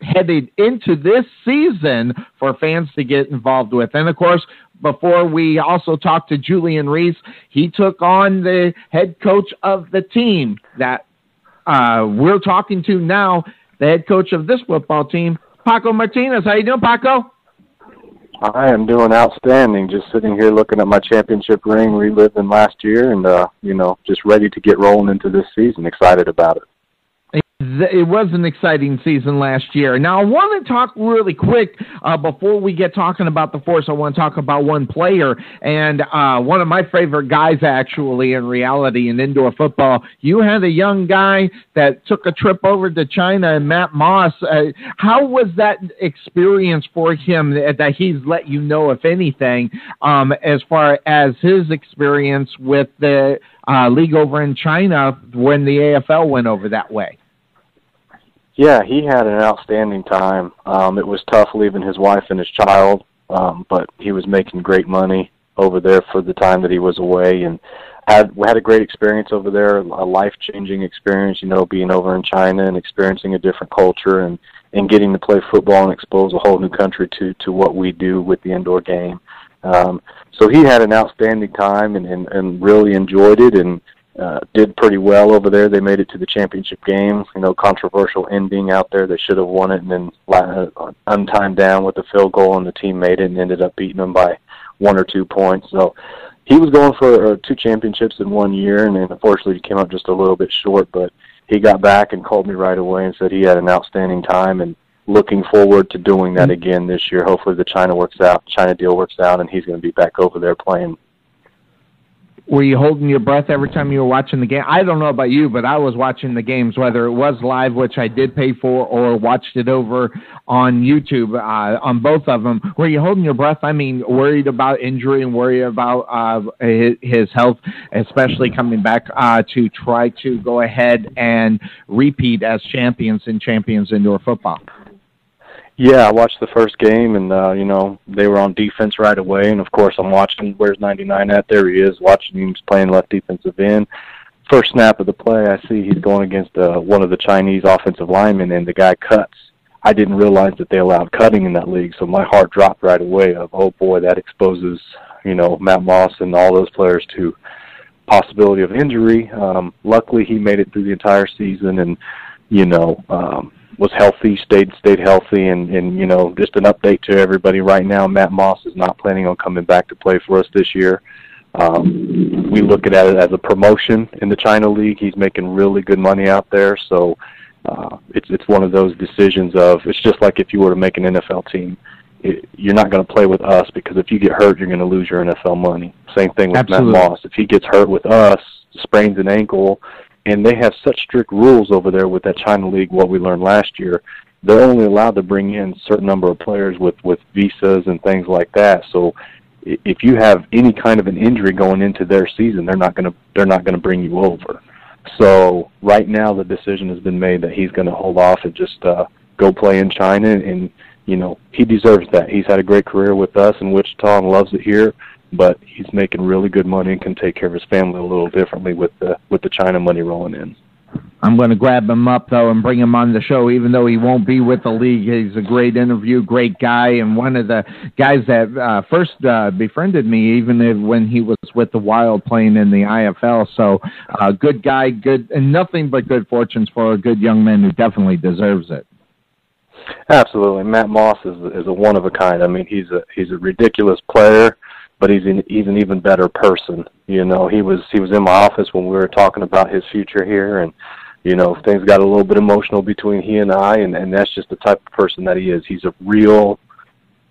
headed into this season for fans to get involved with. And of course, before we also talked to Julian Reese. He took on the head coach of the team that uh, we're talking to now, the head coach of this football team, Paco Martinez. How you doing, Paco? I am doing outstanding. Just sitting here looking at my championship ring, reliving last year, and uh, you know, just ready to get rolling into this season. Excited about it it was an exciting season last year. Now, I want to talk really quick uh, before we get talking about the force. I want to talk about one player and uh, one of my favorite guys, actually, in reality in indoor football. You had a young guy that took a trip over to China, and Matt Moss. Uh, how was that experience for him that he's let you know, if anything, um, as far as his experience with the uh, league over in China when the AFL went over that way? Yeah, he had an outstanding time. Um, it was tough leaving his wife and his child, um, but he was making great money over there for the time that he was away, and had we had a great experience over there, a life changing experience. You know, being over in China and experiencing a different culture, and and getting to play football and expose a whole new country to to what we do with the indoor game. Um, so he had an outstanding time and, and and really enjoyed it and uh, did pretty well over there. They made it to the championship game. You know, controversial ending out there. They should have won it, and then uh, untimed down with the field goal, and the team made it and ended up beating them by one or two points. So he was going for uh, two championships in one year, and then unfortunately he came up just a little bit short. But he got back and called me right away and said he had an outstanding time and looking forward to doing that mm-hmm. again this year. Hopefully the China works out, China deal works out, and he's going to be back over there playing were you holding your breath every time you were watching the game? I don't know about you, but I was watching the games, whether it was live, which I did pay for, or watched it over on YouTube uh, on both of them. Were you holding your breath? I mean, worried about injury and worried about uh, his health, especially coming back uh, to try to go ahead and repeat as champions in Champions Indoor Football. Yeah, I watched the first game, and uh, you know they were on defense right away. And of course, I'm watching. Where's 99 at? There he is. Watching him playing left defensive end. First snap of the play, I see he's going against uh, one of the Chinese offensive linemen, and the guy cuts. I didn't realize that they allowed cutting in that league, so my heart dropped right away. Of oh boy, that exposes you know Matt Moss and all those players to possibility of injury. Um, luckily, he made it through the entire season, and you know. Um, was healthy, stayed stayed healthy, and and you know just an update to everybody right now. Matt Moss is not planning on coming back to play for us this year. Um, we look at it as a promotion in the China League. He's making really good money out there, so uh, it's it's one of those decisions of it's just like if you were to make an NFL team. It, you're not going to play with us because if you get hurt, you're going to lose your NFL money. Same thing with Absolutely. Matt Moss. If he gets hurt with us, sprains an ankle, and they have such strict rules over there with that China League. What we learned last year, they're only allowed to bring in a certain number of players with with visas and things like that. So if you have any kind of an injury going into their season, they're not going to they're not going to bring you over. So right now the decision has been made that he's going to hold off and just uh, go play in China and you know, he deserves that. He's had a great career with us in Wichita and loves it here, but he's making really good money and can take care of his family a little differently with the with the China money rolling in. I'm going to grab him up though and bring him on the show, even though he won't be with the league. He's a great interview, great guy, and one of the guys that uh, first uh, befriended me, even if, when he was with the Wild playing in the IFL. So, uh, good guy, good, and nothing but good fortunes for a good young man who definitely deserves it. Absolutely, Matt Moss is is a one of a kind. I mean, he's a he's a ridiculous player, but he's an he's an even better person. You know, he was he was in my office when we were talking about his future here, and you know things got a little bit emotional between he and I, and and that's just the type of person that he is. He's a real,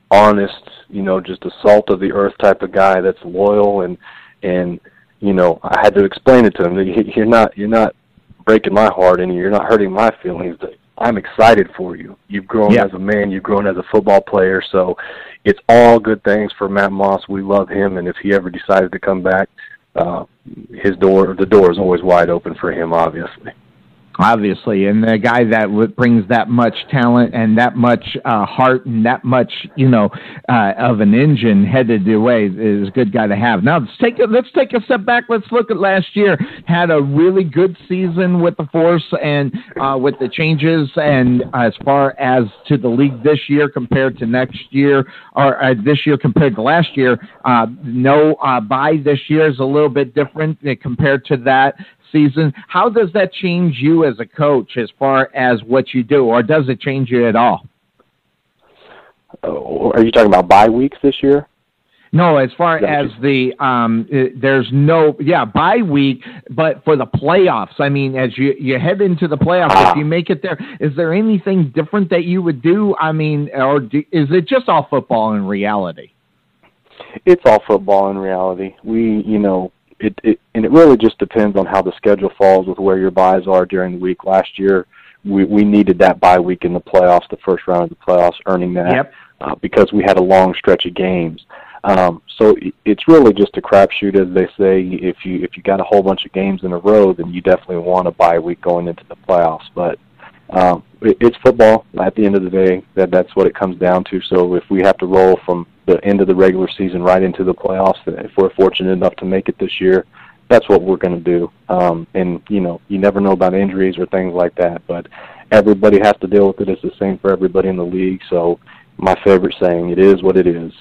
honest, you know, just a salt of the earth type of guy that's loyal and and you know I had to explain it to him. You're not you're not breaking my heart and you're not hurting my feelings. I'm excited for you. You've grown yeah. as a man. You've grown as a football player. So it's all good things for Matt Moss. We love him, and if he ever decides to come back, uh, his door the door is always wide open for him. Obviously obviously, and the guy that brings that much talent and that much uh, heart and that much, you know, uh, of an engine headed your way is a good guy to have. Now let's take a, let's take a step back. Let's look at last year. Had a really good season with the Force and uh, with the changes, and as far as to the league this year compared to next year, or uh, this year compared to last year, uh, no uh, bye this year is a little bit different compared to that season. How does that change you as a coach as far as what you do, or does it change you at all? Uh, are you talking about bye weeks this year? No, as far as the um, uh, there's no yeah bye week, but for the playoffs, I mean, as you you head into the playoffs, ah. if you make it there, is there anything different that you would do? I mean, or do, is it just all football in reality? It's all football in reality. We, you know, it, it and it really just depends on how the schedule falls with where your byes are during the week. Last year, we we needed that bye week in the playoffs, the first round of the playoffs, earning that yep. uh, because we had a long stretch of games. Um, so it's really just a crapshoot, as they say. If you if you got a whole bunch of games in a row, then you definitely want a bye week going into the playoffs. But it, it's football. At the end of the day, that that's what it comes down to. So if we have to roll from the end of the regular season right into the playoffs. If we're fortunate enough to make it this year, that's what we're going to do. Um, and you know, you never know about injuries or things like that, but everybody has to deal with it. It's the same for everybody in the league. So, my favorite saying: "It is what it is."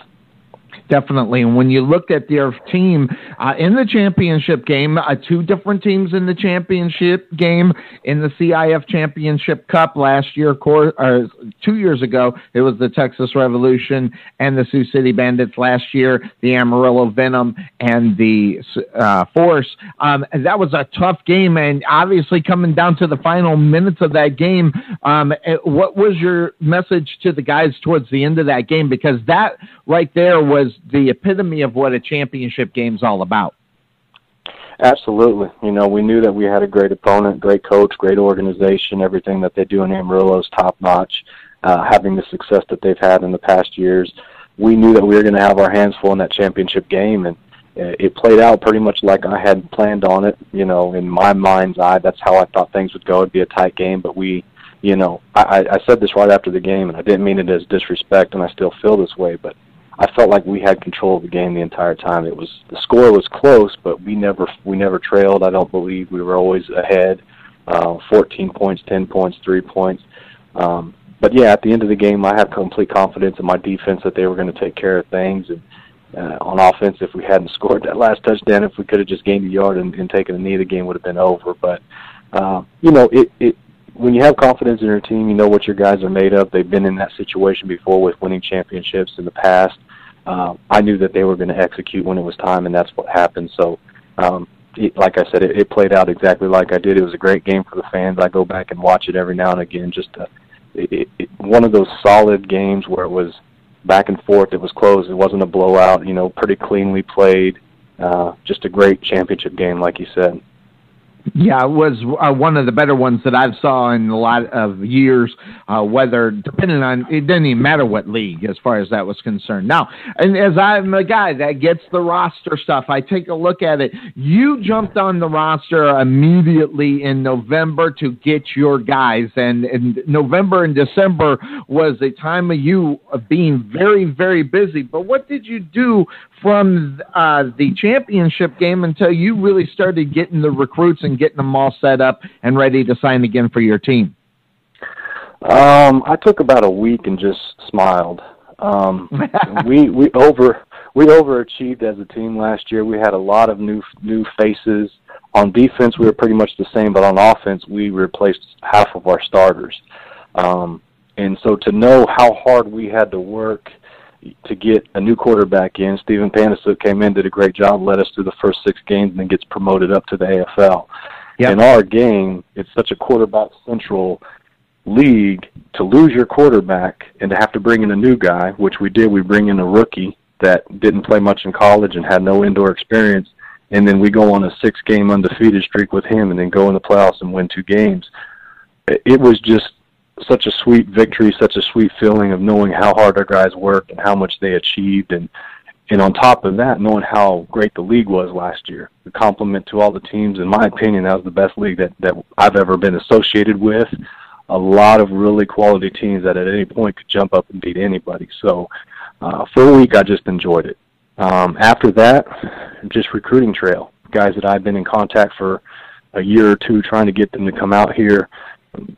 Definitely. And when you look at their team uh, in the championship game, uh, two different teams in the championship game in the CIF Championship Cup last year, or two years ago, it was the Texas Revolution and the Sioux City Bandits. Last year, the Amarillo Venom and the uh, Force. Um, and that was a tough game, and obviously coming down to the final minutes of that game, um, eh, what was your message to the guys towards the end of that game? Because that right there was the epitome of what a championship game's all about. Absolutely. You know, we knew that we had a great opponent, great coach, great organization. Everything that they do in Amarillo is top notch. Uh, having the success that they've had in the past years, we knew that we were going to have our hands full in that championship game, and it played out pretty much like I had planned on it. You know, in my mind's eye, that's how I thought things would go. It'd be a tight game, but we, you know, I, I said this right after the game, and I didn't mean it as disrespect, and I still feel this way, but I felt like we had control of the game the entire time. It was the score was close, but we never we never trailed. I don't believe we were always ahead. Uh, 14 points, 10 points, three points. Um, but yeah, at the end of the game, I have complete confidence in my defense that they were going to take care of things. And uh, on offense, if we hadn't scored that last touchdown, if we could have just gained a yard and, and taken a knee, the game would have been over. But uh, you know, it, it when you have confidence in your team, you know what your guys are made of. They've been in that situation before with winning championships in the past uh, I knew that they were going to execute when it was time, and that's what happened. So, um, it, like I said, it, it played out exactly like I did. It was a great game for the fans. I go back and watch it every now and again. Just to, it, it, one of those solid games where it was back and forth. It was close. It wasn't a blowout. You know, pretty cleanly played. Uh, just a great championship game, like you said. Yeah, it was uh, one of the better ones that I've saw in a lot of years. Uh, whether depending on it doesn't even matter what league as far as that was concerned. Now, and as I'm a guy that gets the roster stuff, I take a look at it. You jumped on the roster immediately in November to get your guys, and, and November and December was a time of you being very very busy. But what did you do from uh, the championship game until you really started getting the recruits and getting them all set up and ready to sign again for your team? Um, I took about a week and just smiled. Um, we we over we overachieved as a team last year. We had a lot of new new faces. On defense, we were pretty much the same, but on offense, we replaced half of our starters. Um, and so to know how hard we had to work to get a new quarterback in. Stephen Panasiuk came in, did a great job, led us through the first six games, and then gets promoted up to the AFL. Yep. In our game, it's such a quarterback central league to lose your quarterback and to have to bring in a new guy, which we did. We bring in a rookie that didn't play much in college and had no indoor experience, and then we go on a six-game undefeated streak with him, and then go in the playoffs and win two games. It was just such a sweet victory, such a sweet feeling of knowing how hard our guys worked and how much they achieved, and and on top of that, knowing how great the league was last year. The compliment to all the teams, in my opinion, that was the best league that that I've ever been associated with. A lot of really quality teams that at any point could jump up and beat anybody. So uh, for a week, I just enjoyed it. Um, after that, just recruiting trail guys that I've been in contact for a year or two, trying to get them to come out here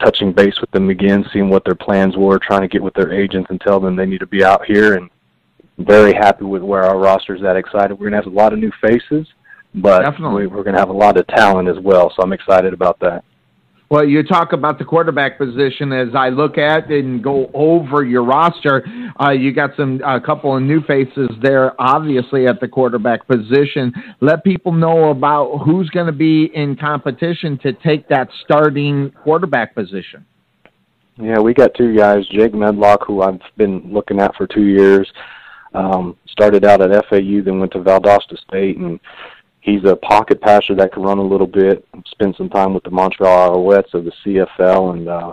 touching base with them again, seeing what their plans were, trying to get with their agents and tell them they need to be out here. And very happy with where our roster's at. Excited. We're gonna have a lot of new faces, but Definitely. we're gonna have a lot of talent as well. So I'm excited about that. Well, you talk about the quarterback position as I look at and go over your roster. Uh, you got some a couple of new faces there, obviously at the quarterback position. Let people know about who's going to be in competition to take that starting quarterback position. Yeah, we got two guys, Jake Medlock, who I've been looking at for two years. Um, started out at FAU, then went to Valdosta State, and he's a pocket passer that can run a little bit. Spend some time with the Montreal Alouettes of the CFL, and uh,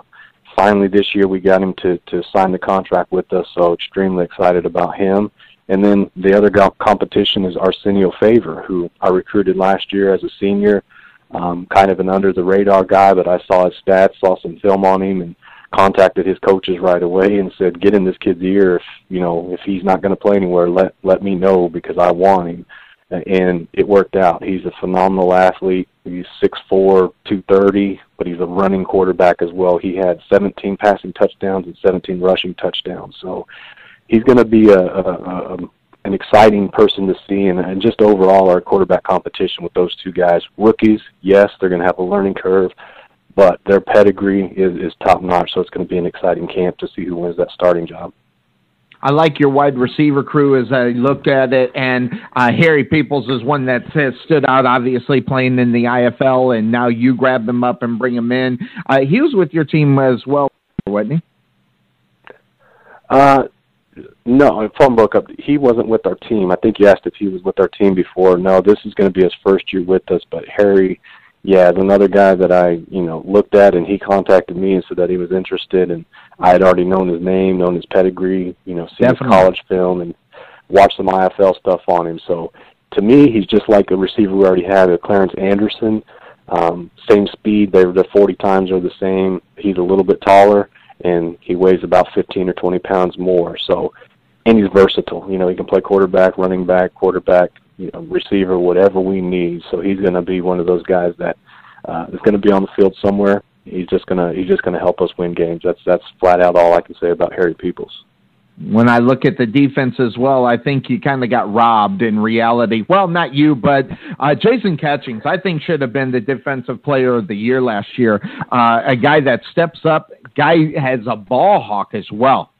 finally this year we got him to to sign the contract with us. So extremely excited about him. And then the other go- competition is Arsenio Favor, who I recruited last year as a senior. Um, kind of an under the radar guy, but I saw his stats, saw some film on him, and contacted his coaches right away and said, "Get in this kid's ear. If you know if he's not going to play anywhere, let let me know because I want him." And it worked out. He's a phenomenal athlete. He's six four, two thirty, but he's a running quarterback as well. He had 17 passing touchdowns and 17 rushing touchdowns. So he's going to be a, a, a an exciting person to see, and, and just overall our quarterback competition with those two guys. Rookies, yes, they're going to have a learning curve, but their pedigree is, is top notch. So it's going to be an exciting camp to see who wins that starting job. I like your wide receiver crew as I looked at it, and uh, Harry Peoples is one that has stood out, obviously playing in the IFL, and now you grab them up and bring them in. Uh, he was with your team as well, wasn't he? Uh, no, phone broke up. He wasn't with our team. I think you asked if he was with our team before. No, this is going to be his first year with us, but Harry yeah, another guy that I, you know, looked at and he contacted me and said that he was interested and I had already known his name, known his pedigree, you know, seen Definitely. his college film and watched some IFL stuff on him. So to me, he's just like a receiver we already had, a Clarence Anderson. Um, same speed, they're the 40 times are the same. He's a little bit taller and he weighs about 15 or 20 pounds more. So, and he's versatile. You know, he can play quarterback, running back, quarterback, you know, receiver, whatever we need. So he's going to be one of those guys that uh, is going to be on the field somewhere. He's just gonna he's just gonna help us win games. That's that's flat out all I can say about Harry Peoples. When I look at the defense as well, I think you kind of got robbed in reality. Well, not you, but uh, Jason Catchings, I think should have been the defensive player of the year last year. Uh, a guy that steps up, guy has a ball hawk as well.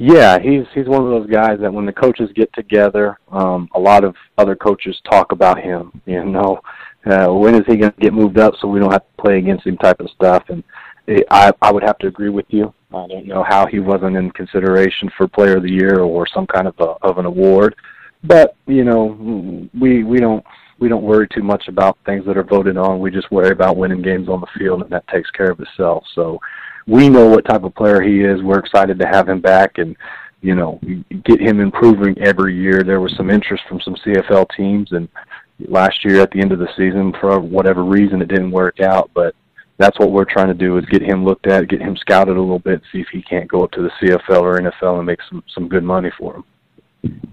Yeah, he's he's one of those guys that when the coaches get together, um, a lot of other coaches talk about him. You know, uh, when is he going to get moved up so we don't have to play against him type of stuff. And it, I I would have to agree with you. I don't know how he wasn't in consideration for Player of the Year or some kind of a, of an award, but you know we we don't we don't worry too much about things that are voted on. We just worry about winning games on the field, and that takes care of itself. So we know what type of player he is. We're excited to have him back, and you know, get him improving every year. There was some interest from some CFL teams, and last year at the end of the season, for whatever reason, it didn't work out. But that's what we're trying to do is get him looked at, get him scouted a little bit, see if he can't go up to the CFL or NFL and make some some good money for him.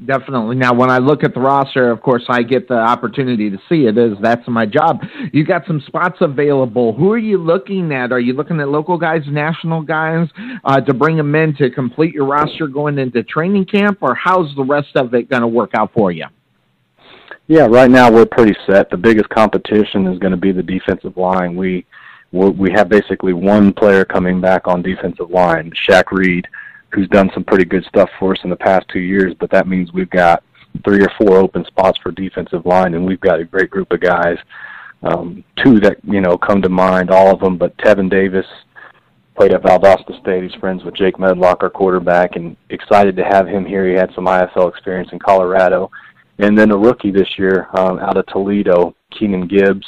Definitely. Now, when I look at the roster, of course, I get the opportunity to see it. Is that's my job. You got some spots available. Who are you looking at? Are you looking at local guys, national guys, uh, to bring them in to complete your roster going into training camp, or how's the rest of it going to work out for you? Yeah, right now we're pretty set. The biggest competition is going to be the defensive line. We we have basically one player coming back on defensive line, Shaq Reed who's done some pretty good stuff for us in the past two years, but that means we've got three or four open spots for defensive line, and we've got a great group of guys. Um, two that you know come to mind, all of them, but Tevin Davis played at Valdosta State. He's friends with Jake Medlock, our quarterback, and excited to have him here. He had some IFL experience in Colorado, and then a rookie this year um, out of Toledo, Keenan Gibbs.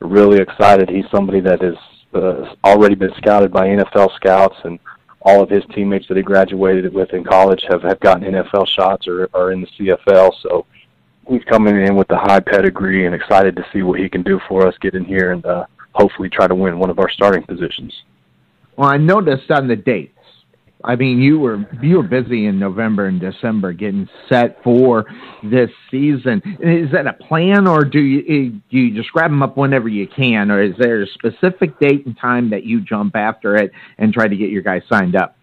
Really excited. He's somebody that has uh, already been scouted by NFL scouts and all of his teammates that he graduated with in college have, have gotten NFL shots or are in the CFL. So he's coming in with a high pedigree and excited to see what he can do for us, get in here and uh, hopefully try to win one of our starting positions. Well, I noticed on the dates. I mean, you were you were busy in November and December getting set for this season. Is that a plan, or do you eh, do you just grab them up whenever you can, or is there a specific date and time that you jump after it and try to get your guys signed up?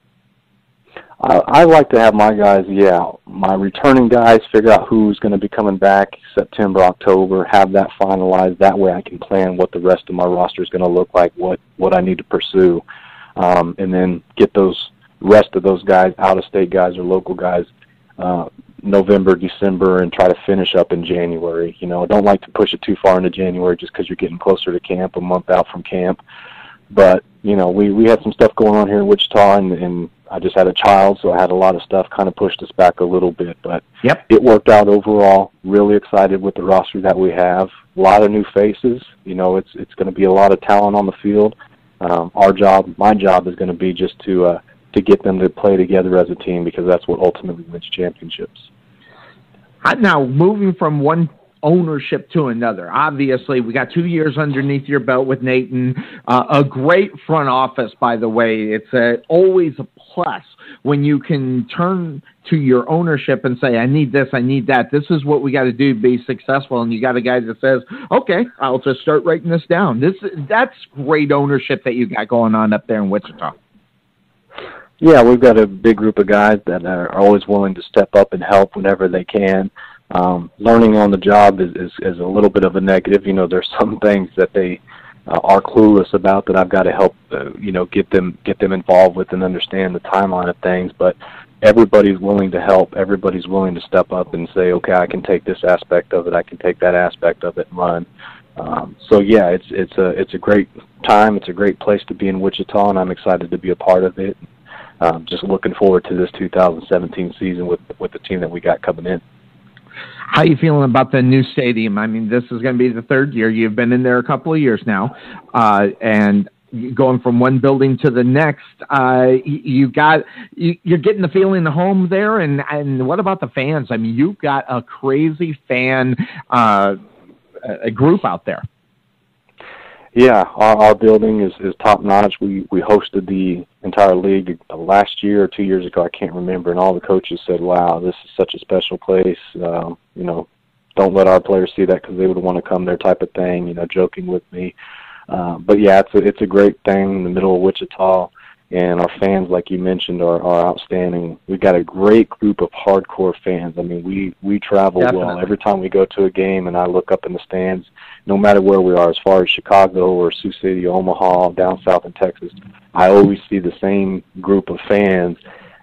I, I like to have my guys, yeah, my returning guys figure out who's going to be coming back September, October, have that finalized. That way, I can plan what the rest of my roster is going to look like, what what I need to pursue, um, and then get those rest of those guys, out of state guys or local guys, uh, November, December, and try to finish up in January. You know, I don't like to push it too far into January just because you're getting closer to camp, a month out from camp. But you know, we we had some stuff going on here in Wichita, and, and I just had a child, so I had a lot of stuff kind of pushed us back a little bit. But yep, it worked out overall. Really excited with the roster that we have. A lot of new faces. You know, it's it's going to be a lot of talent on the field. Um, our job, my job, is going to be just to uh, to get them to play together as a team because that's what ultimately wins championships. Now, moving from one ownership to another. Obviously, we got two years underneath your belt with Nathan. Uh, a great front office, by the way. It's a, always a plus when you can turn to your ownership and say, I need this, I need that. This is what we got to do to be successful. And you got a guy that says, okay, I'll just start writing this down. This That's great ownership that you got going on up there in Wichita. Yeah, we've got a big group of guys that are always willing to step up and help whenever they can. Um, learning on the job is, is, is a little bit of a negative. You know, there's some things that they uh, are clueless about that I've got to help, uh, you know, get them get them involved with and understand the timeline of things. But everybody's willing to help. Everybody's willing to step up and say, okay, I can take this aspect of it. I can take that aspect of it and run. Um, so yeah, it's it's a it's a great time. It's a great place to be in Wichita, and I'm excited to be a part of it um, just looking forward to this 2017 season with with the team that we got coming in. How you feeling about the new stadium? I mean, this is going to be the third year. You've been in there a couple of years now, uh, and going from one building to the next. Uh, you got you, you're getting the feeling of home there, and and what about the fans? I mean, you've got a crazy fan uh, a group out there. Yeah, our, our building is, is top notch. We we hosted the entire league last year or two years ago. I can't remember, and all the coaches said, "Wow, this is such a special place." Um, you know, don't let our players see that because they would want to come there, type of thing. You know, joking with me. Uh, but yeah, it's a it's a great thing in the middle of Wichita and our fans, like you mentioned, are, are outstanding. We've got a great group of hardcore fans. I mean, we we travel Definitely. well every time we go to a game, and I look up in the stands, no matter where we are, as far as Chicago or Sioux City, Omaha, down south in Texas. I always see the same group of fans,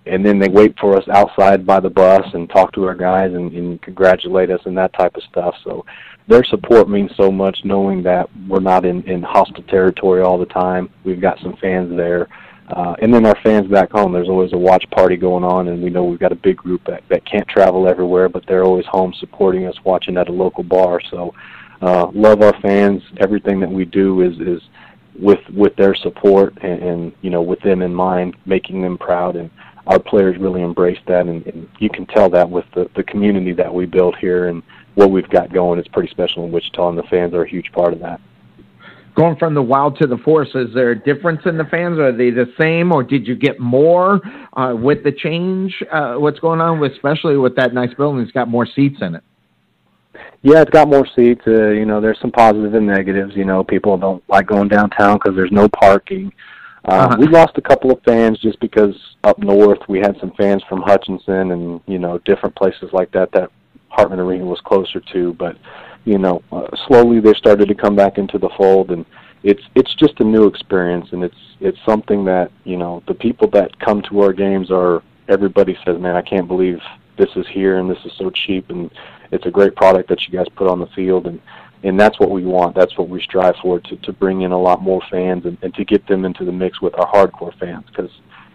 and then they wait for us outside by the bus and talk to our guys and, and congratulate us and that type of stuff. So their support means so much, knowing that we're not in in hostile territory all the time. We've got some fans there uh, and then our fans back home, there's always a watch party going on, and we know we've got a big group that, that can't travel everywhere, but they're always home supporting us, watching at a local bar. So uh, love our fans. Everything that we do is is with with their support and, and you know with them in mind, making them proud and our players really embrace that, and, and you can tell that with the, the community that we built here and what we've got going. It's pretty special in Wichita, and the fans are a huge part of that. Going from the Wild to the Force, is there a difference in the fans? Are they the same, or did you get more uh, with the change? Uh, what's going on, with, especially with that nice building? It's got more seats in it. Yeah, it's got more seats. Uh, you know, there's some positives and negatives. You know, people don't like going downtown because there's no parking. Uh, uh-huh. We lost a couple of fans just because up north we had some fans from Hutchinson and you know different places like that that Hartman Arena was closer to. But you know, uh, slowly they started to come back into the fold, and it's it's just a new experience, and it's it's something that you know the people that come to our games are everybody says, man, I can't believe this is here and this is so cheap and it's a great product that you guys put on the field and and that's what we want. That's what we strive for to to bring in a lot more fans and, and to get them into the mix with our hardcore fans because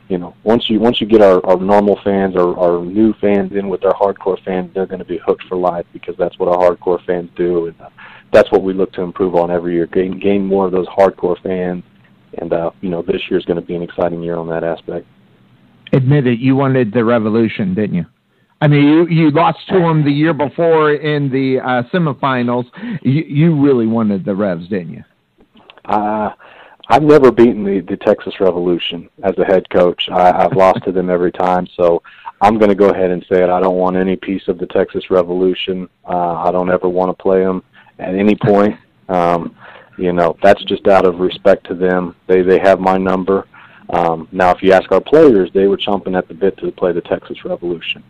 you know once you once you get our, our normal fans or our new fans in with our hardcore fans, they're going to be hooked for life because that's what our hardcore fans do, and uh, that's what we look to improve on every year. Gain gain more of those hardcore fans, and uh, you know this year is going to be an exciting year on that aspect. Admit it, you wanted the revolution, didn't you? I mean, you, you lost to them the year before in the uh, semifinals. You, you really wanted the Revs, didn't you? Uh, I've never beaten the, the Texas Revolution as a head coach. I, I've lost to them every time, so I'm going to go ahead and say it. I don't want any piece of the Texas Revolution. Uh, I don't ever want to play them at any point. Um, you know, that's just out of respect to them. They they have my number. Um, now, if you ask our players, they were chomping at the bit to play the Texas Revolution.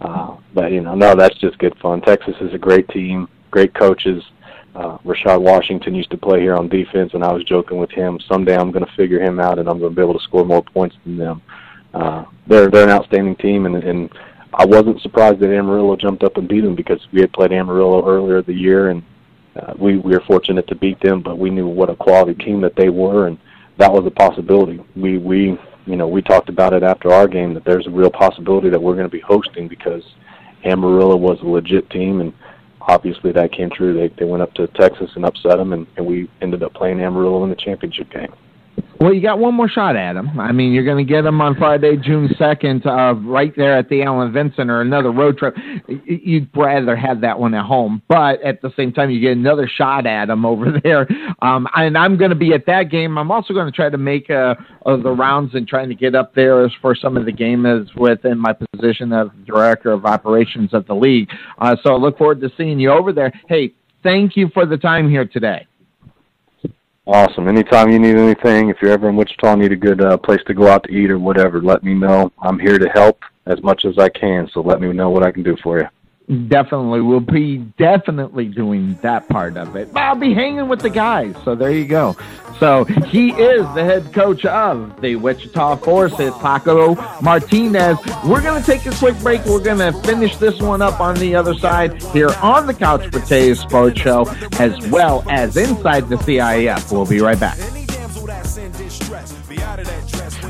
Uh, but you know, no, that's just good fun. Texas is a great team, great coaches. Uh, Rashad Washington used to play here on defense, and I was joking with him. Someday I'm going to figure him out, and I'm going to be able to score more points than them. Uh, they're they're an outstanding team, and and I wasn't surprised that Amarillo jumped up and beat them because we had played Amarillo earlier the year, and uh, we we were fortunate to beat them. But we knew what a quality team that they were, and that was a possibility. We we you know, we talked about it after our game that there's a real possibility that we're going to be hosting because Amarillo was a legit team, and obviously that came true. They they went up to Texas and upset them, and, and we ended up playing Amarillo in the championship game. Well, you got one more shot at him. I mean, you're going to get him on Friday, June 2nd, uh, right there at the Allen Vincent or another road trip. You'd rather have that one at home, but at the same time, you get another shot at him over there. Um, and I'm going to be at that game. I'm also going to try to make uh, the rounds and trying to get up there for some of the game as within my position of director of operations of the league. Uh, so I look forward to seeing you over there. Hey, thank you for the time here today. Awesome. Anytime you need anything, if you're ever in Wichita, need a good uh, place to go out to eat or whatever, let me know. I'm here to help as much as I can, so let me know what I can do for you. Definitely. We'll be definitely doing that part of it. I'll be hanging with the guys. So there you go. So he is the head coach of the Wichita Force. Paco Martinez. We're going to take a quick break. We're going to finish this one up on the other side here on the Couch Potatoes Sports Show as well as inside the CIF. We'll be right back.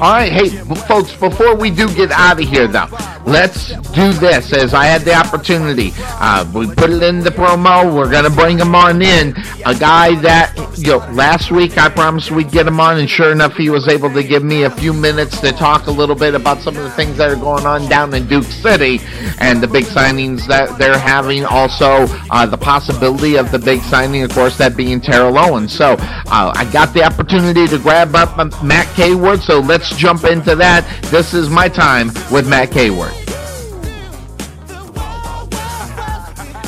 All right, hey, folks, before we do get out of here, though, let's do this as I had the opportunity. Uh, we put it in the promo. We're going to bring him on in. A guy that, you know, last week I promised we'd get him on, and sure enough, he was able to give me a few minutes to talk a little bit about some of the things that are going on down in Duke City and the big signings that they're having. Also, uh, the possibility of the big signing, of course, that being Terrell Owens. So uh, I got the opportunity to grab up Matt Caward, so let's jump into that. This is my time with Matt Caward.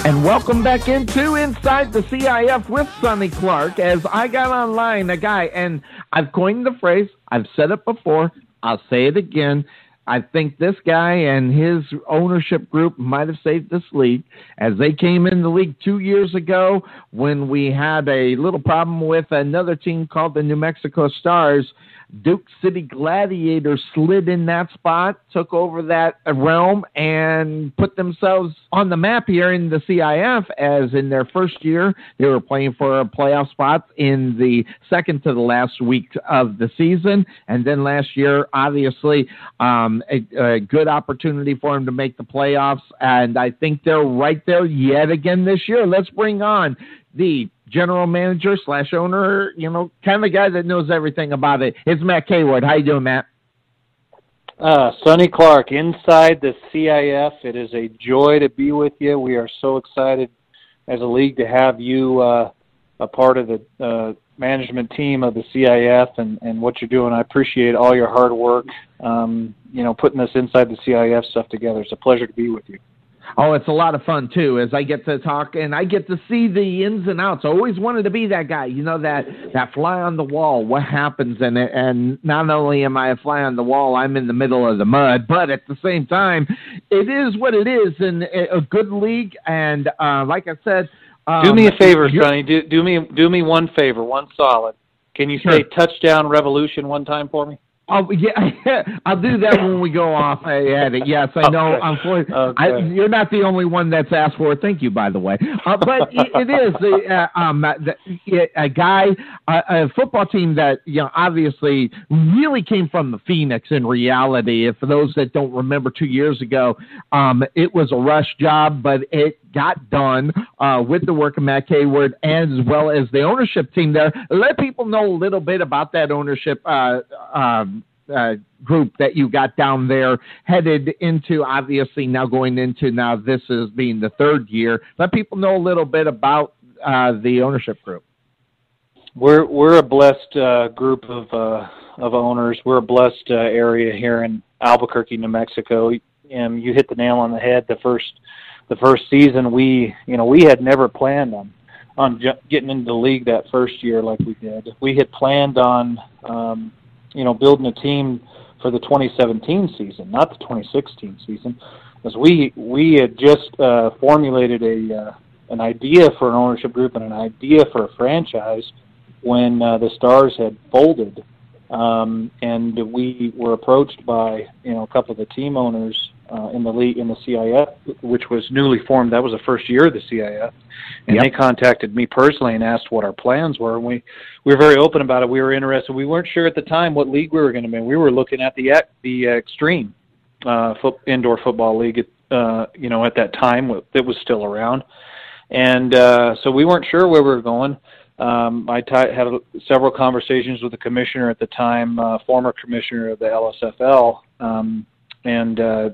And welcome back into Inside the CIF with Sonny Clark. As I got online, a guy, and I've coined the phrase, I've said it before, I'll say it again. I think this guy and his ownership group might have saved this league as they came in the league two years ago when we had a little problem with another team called the New Mexico Stars Duke City Gladiators slid in that spot, took over that realm, and put themselves on the map here in the CIF. As in their first year, they were playing for a playoff spot in the second to the last week of the season, and then last year, obviously, um, a, a good opportunity for them to make the playoffs. And I think they're right there yet again this year. Let's bring on the general manager slash owner, you know, kind of guy that knows everything about it. It's Matt Caward. How you doing, Matt? Uh, Sonny Clark, inside the CIF. It is a joy to be with you. We are so excited as a league to have you uh, a part of the uh, management team of the CIF and, and what you're doing. I appreciate all your hard work, um, you know, putting this inside the CIF stuff together. It's a pleasure to be with you. Oh, it's a lot of fun too, as I get to talk and I get to see the ins and outs. I always wanted to be that guy, you know, that that fly on the wall. What happens, and and not only am I a fly on the wall, I'm in the middle of the mud, but at the same time, it is what it is, and a good league. And uh, like I said, um, do me a favor, Sonny. Do, do me do me one favor, one solid. Can you say touchdown revolution one time for me? Oh yeah, I'll do that when we go off at it. Yes, I know. Okay. Okay. I, you're not the only one that's asked for it. Thank you, by the way. Uh, but it, it is uh, um, the, a guy, uh, a football team that you know obviously really came from the Phoenix. In reality, if for those that don't remember, two years ago, um, it was a rush job, but it got done uh, with the work of Matt Caward as well as the ownership team there. Let people know a little bit about that ownership uh, um, uh, group that you got down there, headed into obviously now going into now this is being the third year. Let people know a little bit about uh, the ownership group. We're we're a blessed uh, group of uh, of owners. We're a blessed uh, area here in Albuquerque, New Mexico. And you hit the nail on the head. The first the first season we you know we had never planned on on ju- getting into the league that first year like we did. We had planned on um, you know building a team for the 2017 season, not the 2016 season, because we we had just uh, formulated a uh, an idea for an ownership group and an idea for a franchise when uh, the Stars had folded, um, and we were approached by you know a couple of the team owners uh, in the league in the CIF, which was newly formed. That was the first year of the CIF, and yep. they contacted me personally and asked what our plans were. And we we were very open about it. We were interested. We weren't sure at the time what league we were going to be. We were looking at the the extreme uh, foot, indoor football league. Uh, you know, at that time it was still around, and uh, so we weren't sure where we were going. Um, I t- had a, several conversations with the commissioner at the time, uh, former commissioner of the LSFL, um, and uh,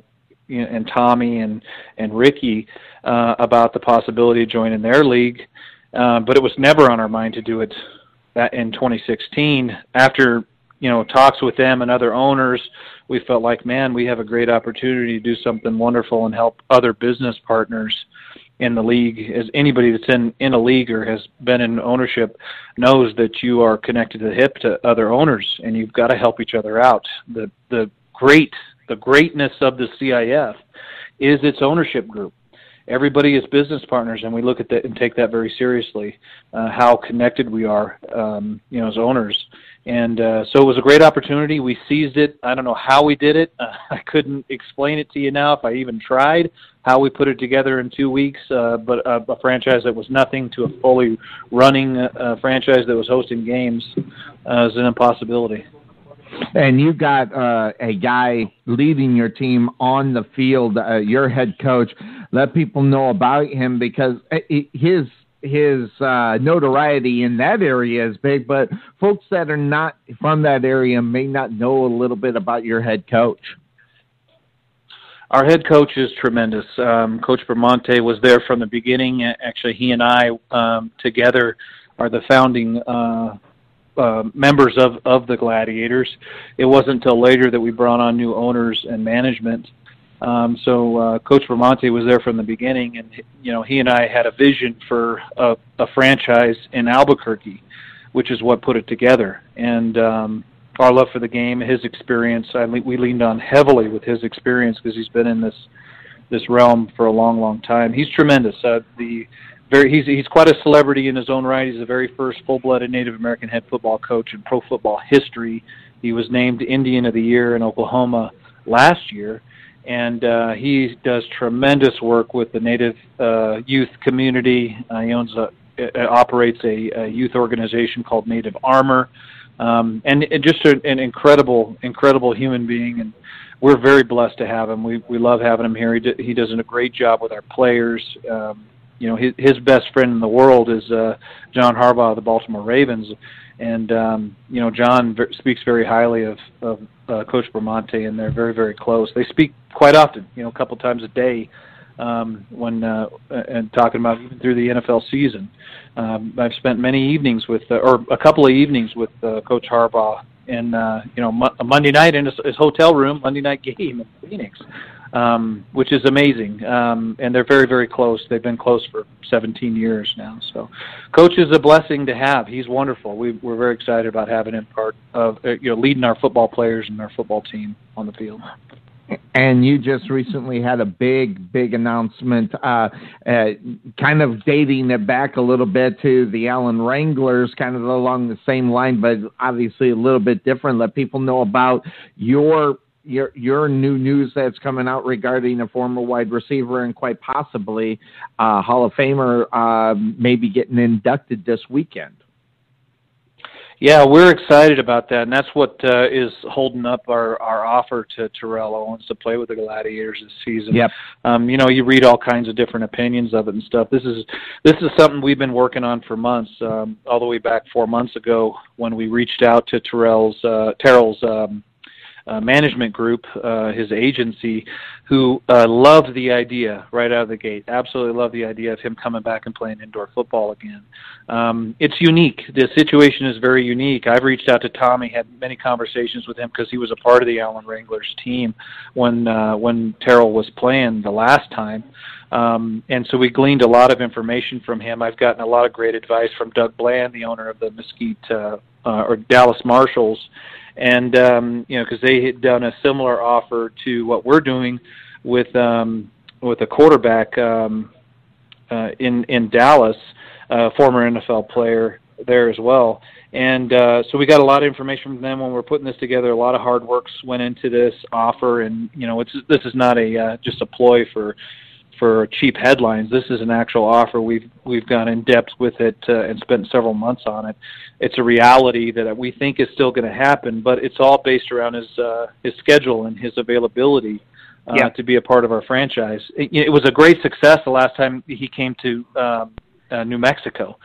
and Tommy and and Ricky uh, about the possibility of joining their league, uh, but it was never on our mind to do it that in 2016. After you know talks with them and other owners, we felt like, man, we have a great opportunity to do something wonderful and help other business partners in the league. As anybody that's in in a league or has been in ownership knows that you are connected to the hip to other owners, and you've got to help each other out. The the great the greatness of the CIF is its ownership group. Everybody is business partners, and we look at that and take that very seriously. Uh, how connected we are, um, you know, as owners. And uh, so it was a great opportunity. We seized it. I don't know how we did it. Uh, I couldn't explain it to you now if I even tried. How we put it together in two weeks, uh, but a, a franchise that was nothing to a fully running uh, franchise that was hosting games uh, is an impossibility and you got uh, a guy leading your team on the field, uh, your head coach. Let people know about him because uh, his his uh, notoriety in that area is big, but folks that are not from that area may not know a little bit about your head coach. Our head coach is tremendous. Um, coach Bramante was there from the beginning. Actually, he and I um, together are the founding uh, uh, members of of the Gladiators. It wasn't until later that we brought on new owners and management. Um, so uh, Coach Bramante was there from the beginning, and you know he and I had a vision for a, a franchise in Albuquerque, which is what put it together. And um, our love for the game, his experience, I, we leaned on heavily with his experience because he's been in this this realm for a long, long time. He's tremendous. Uh, the very he's he's quite a celebrity in his own right. He's the very first full-blooded Native American head football coach in pro football history. He was named Indian of the Year in Oklahoma last year, and uh, he does tremendous work with the Native uh, youth community. Uh, he owns a uh, operates a, a youth organization called Native Armor, um, and, and just a, an incredible, incredible human being. And we're very blessed to have him. We we love having him here. He, d- he does a great job with our players. Um, you know his, his best friend in the world is uh, John Harbaugh of the Baltimore Ravens, and um, you know John ver- speaks very highly of, of uh, Coach Bramante, and they're very very close. They speak quite often, you know, a couple times a day um, when uh, and talking about even through the NFL season. Um, I've spent many evenings with, uh, or a couple of evenings with uh, Coach Harbaugh in, uh, you know, mo- a Monday night in his, his hotel room, Monday night game in Phoenix, um, which is amazing. Um, and they're very, very close. They've been close for 17 years now. So, Coach is a blessing to have. He's wonderful. We, we're very excited about having him part of, uh, you know, leading our football players and our football team on the field and you just recently had a big, big announcement, uh, uh, kind of dating it back a little bit to the Allen Wranglers, kind of along the same line, but obviously a little bit different. Let people know about your your your new news that's coming out regarding a former wide receiver and quite possibly uh, Hall of Famer uh, maybe getting inducted this weekend. Yeah, we're excited about that, and that's what uh, is holding up our, our offer to Terrell Owens to play with the Gladiators this season. Yep. Um, you know, you read all kinds of different opinions of it and stuff. This is this is something we've been working on for months, um, all the way back four months ago when we reached out to Terrell's uh, Terrell's um, uh, management group, uh, his agency, who uh, loved the idea right out of the gate. Absolutely loved the idea of him coming back and playing indoor football again. Um, it's unique. The situation is very unique. I've reached out to Tommy, had many conversations with him because he was a part of the Allen Wranglers team when uh, when Terrell was playing the last time. Um, and so we gleaned a lot of information from him. I've gotten a lot of great advice from Doug Bland, the owner of the Mesquite uh, uh, or Dallas Marshals, and um, you know because they had done a similar offer to what we're doing with um, with a quarterback um, uh, in in Dallas, uh, former NFL player there as well. And uh, so we got a lot of information from them when we we're putting this together. A lot of hard works went into this offer, and you know, it's this is not a uh, just a ploy for for cheap headlines. This is an actual offer. We've we've gone in depth with it uh, and spent several months on it. It's a reality that we think is still going to happen, but it's all based around his uh, his schedule and his availability uh, yeah. to be a part of our franchise. It, it was a great success the last time he came to um, uh, New Mexico.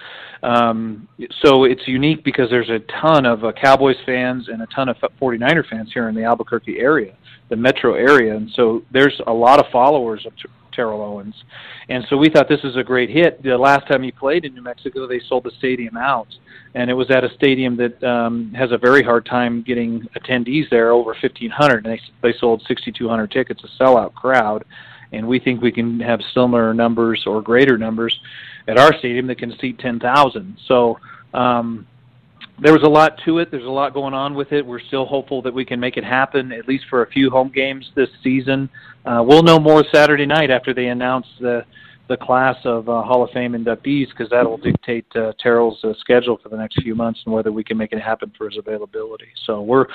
Um, so it's unique because there's a ton of uh, Cowboys fans and a ton of 49er fans here in the Albuquerque area, the metro area, and so there's a lot of followers of Terrell Owens. And so we thought this was a great hit. The last time he played in New Mexico, they sold the stadium out, and it was at a stadium that um, has a very hard time getting attendees there, over 1,500. And they they sold 6,200 tickets, a sellout crowd. And we think we can have similar numbers or greater numbers at our stadium that can seat 10,000. So um, there was a lot to it. There's a lot going on with it. We're still hopeful that we can make it happen, at least for a few home games this season. Uh, we'll know more Saturday night after they announce the the class of uh, Hall of Fame inductees, because that will dictate uh, Terrell's uh, schedule for the next few months and whether we can make it happen for his availability. So we're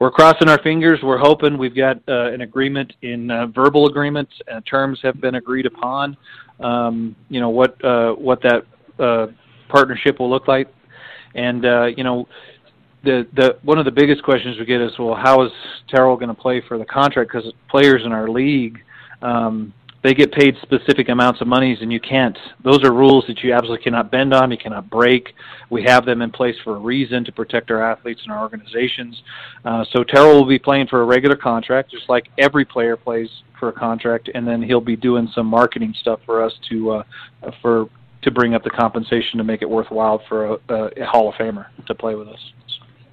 we're crossing our fingers. We're hoping we've got uh, an agreement in uh, verbal agreement. Uh, terms have been agreed upon. Um, you know what uh, what that uh, partnership will look like and uh, you know, the the one of the biggest questions we get is, well, how is Terrell going to play for the contract? Because players in our league, um, they get paid specific amounts of monies, and you can't. Those are rules that you absolutely cannot bend on. You cannot break. We have them in place for a reason to protect our athletes and our organizations. Uh, so Terrell will be playing for a regular contract, just like every player plays for a contract, and then he'll be doing some marketing stuff for us to uh, for to bring up the compensation to make it worthwhile for a, a Hall of Famer to play with us.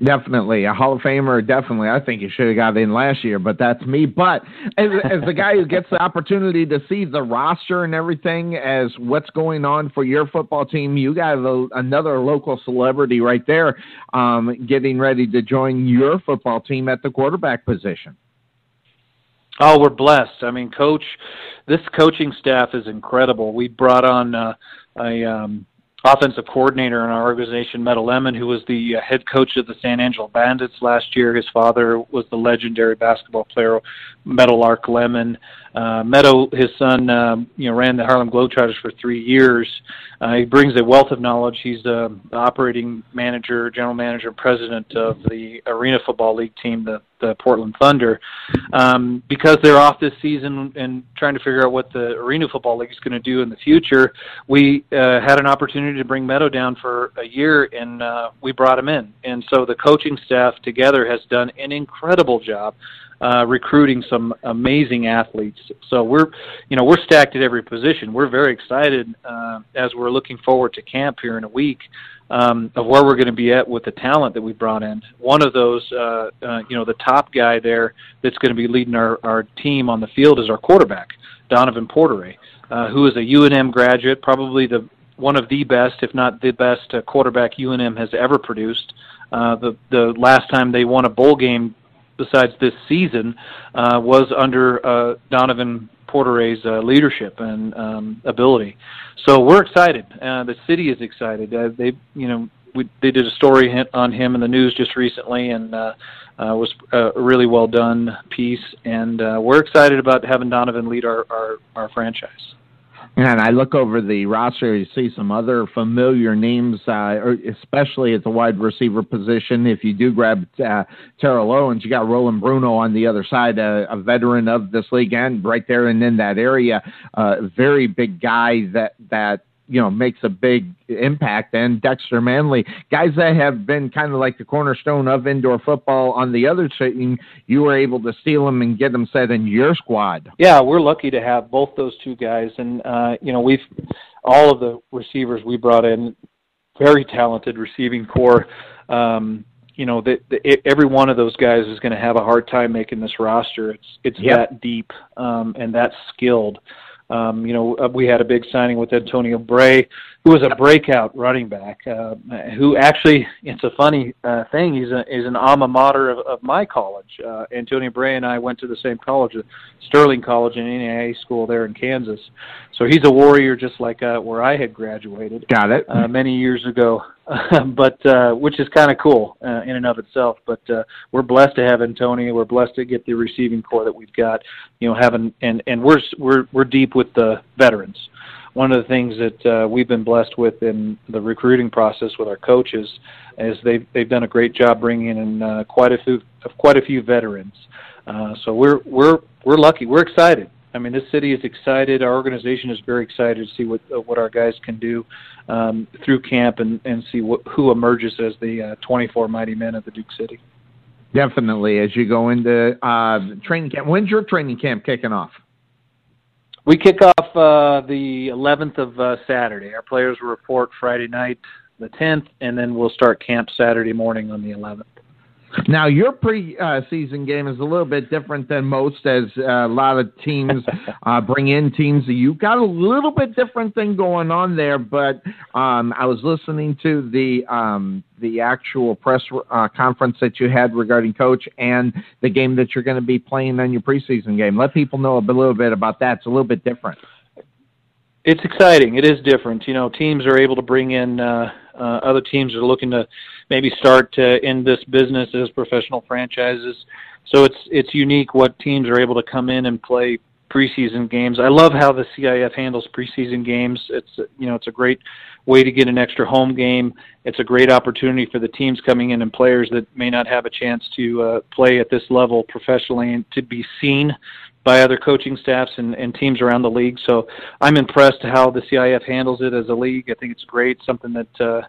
Definitely a Hall of Famer. Definitely, I think he should have got in last year, but that's me. But as, as the guy who gets the opportunity to see the roster and everything, as what's going on for your football team, you got a, another local celebrity right there, um, getting ready to join your football team at the quarterback position. Oh, we're blessed. I mean, coach, this coaching staff is incredible. We brought on. Uh, a um, offensive coordinator in our organization, Meadow Lemon, who was the uh, head coach of the San Angelo Bandits last year. His father was the legendary basketball player Meadowlark Lemon. Uh, Meadow, his son, um, you know, ran the Harlem Globetrotters for three years. Uh, he brings a wealth of knowledge. He's the operating manager, general manager, president of the Arena Football League team, the the Portland Thunder um, because they're off this season and trying to figure out what the Arena Football League is going to do in the future. We uh, had an opportunity to bring Meadow down for a year, and uh, we brought him in. And so the coaching staff together has done an incredible job uh, recruiting some amazing athletes. So we're, you know, we're stacked at every position. We're very excited uh, as we're looking forward to camp here in a week um, of where we're going to be at with the talent that we brought in. One of those, uh, uh, you know, the top guy there that's going to be leading our, our team on the field is our quarterback, Donovan Porterie, uh, who is a UNM graduate, probably the one of the best, if not the best, uh, quarterback UNM has ever produced. Uh, the the last time they won a bowl game besides this season uh, was under uh, Donovan Porterie's uh, leadership and um, ability. So we're excited. Uh, the city is excited. Uh, they, you know, we, they did a story on him in the news just recently, and uh, uh, was a really well done piece. And uh, we're excited about having Donovan lead our our, our franchise. And I look over the roster, you see some other familiar names, uh, especially at the wide receiver position. If you do grab uh, Terrell Owens, you got Roland Bruno on the other side, uh, a veteran of this league, and right there and in that area, a uh, very big guy that that you know makes a big impact. And Dexter Manley guys that have been kind of like the cornerstone of indoor football on the other team you were able to steal them and get them set in your squad. Yeah we're lucky to have both those two guys. And uh you know we've all of the receivers we brought in very talented receiving corps um you know that every one of those guys is going to have a hard time making this roster. It's it's yep. that deep um and that skilled um, you know, uh, we had a big signing with Antonio Bray, who was a breakout running back. Uh, who actually, it's a funny uh, thing. He's a is an alma mater of, of my college. Uh, Antonio Bray and I went to the same college, Sterling College in NAIA school there in Kansas. So he's a warrior, just like uh, where I had graduated. Got it. Uh, many years ago. but uh, which is kind of cool uh, in and of itself. But uh, we're blessed to have Antonio. We're blessed to get the receiving corps that we've got. You know, having and and we're we're we're deep with the veterans. One of the things that uh, we've been blessed with in the recruiting process with our coaches is they've they've done a great job bringing in uh, quite a few quite a few veterans. Uh, so we're we're we're lucky. We're excited. I mean, this city is excited. Our organization is very excited to see what uh, what our guys can do um, through camp and and see what, who emerges as the uh, 24 mighty men of the Duke City. Definitely, as you go into uh, training camp. When's your training camp kicking off? We kick off uh, the 11th of uh, Saturday. Our players will report Friday night, the 10th, and then we'll start camp Saturday morning on the 11th. Now, your pre-season game is a little bit different than most, as a lot of teams uh, bring in teams. You've got a little bit different thing going on there, but um, I was listening to the um, the actual press uh, conference that you had regarding coach and the game that you're going to be playing on your preseason game. Let people know a little bit about that. It's a little bit different. It's exciting. It is different. You know, teams are able to bring in. Uh, uh, other teams are looking to maybe start to in this business as professional franchises. So it's it's unique what teams are able to come in and play preseason games. I love how the CIF handles preseason games. It's you know it's a great way to get an extra home game. It's a great opportunity for the teams coming in and players that may not have a chance to uh, play at this level professionally and to be seen by other coaching staffs and, and teams around the league. So I'm impressed how the CIF handles it as a league. I think it's great, something that uh,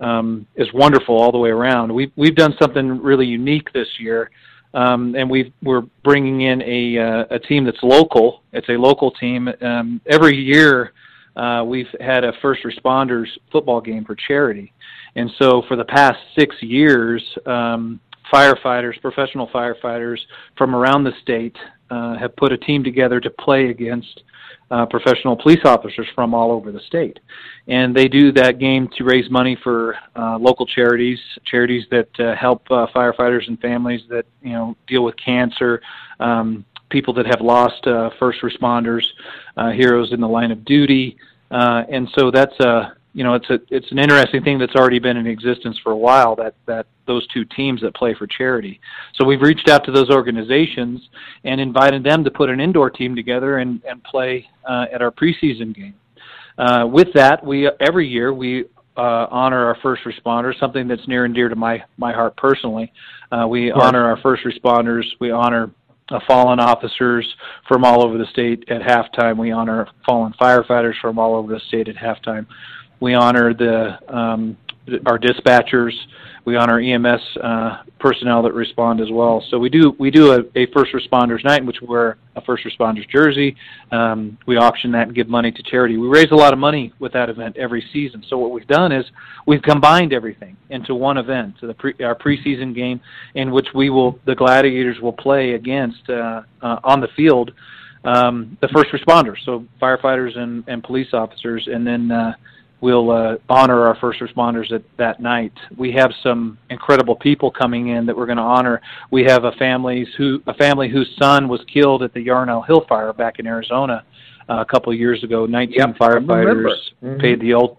um, is wonderful all the way around. We've we've done something really unique this year, um, and we we're bringing in a uh, a team that's local. It's a local team. Um, every year, uh, we've had a first responders football game for charity, and so for the past six years, um, firefighters, professional firefighters from around the state, uh, have put a team together to play against uh, professional police officers from all over the state. And they do that game to raise money for uh, local charities, charities that uh, help uh, firefighters and families that you know deal with cancer, um, people that have lost uh, first responders, uh, heroes in the line of duty. Uh, and so that's a you know, it's a it's an interesting thing that's already been in existence for a while. That that those two teams that play for charity. So we've reached out to those organizations and invited them to put an indoor team together and and play uh, at our preseason game. Uh, with that, we every year we uh, honor our first responders, something that's near and dear to my my heart personally. Uh, we honor our first responders. We honor uh, fallen officers from all over the state at halftime. We honor fallen firefighters from all over the state at halftime. We honor the um, our dispatchers. We honor EMS uh, personnel that respond as well. So we do we do a, a first responders night in which we wear a first responders jersey. Um, we auction that and give money to charity. We raise a lot of money with that event every season. So what we've done is we've combined everything into one event, so the pre, our preseason game in which we will the Gladiators will play against uh, uh, on the field um, the first responders, so firefighters and, and police officers, and then uh, we'll uh, honor our first responders at that night. We have some incredible people coming in that we're going to honor. We have a families who a family whose son was killed at the Yarnell Hill fire back in Arizona uh, a couple of years ago. 19 Yep, firefighters. Mhm. paid the ult-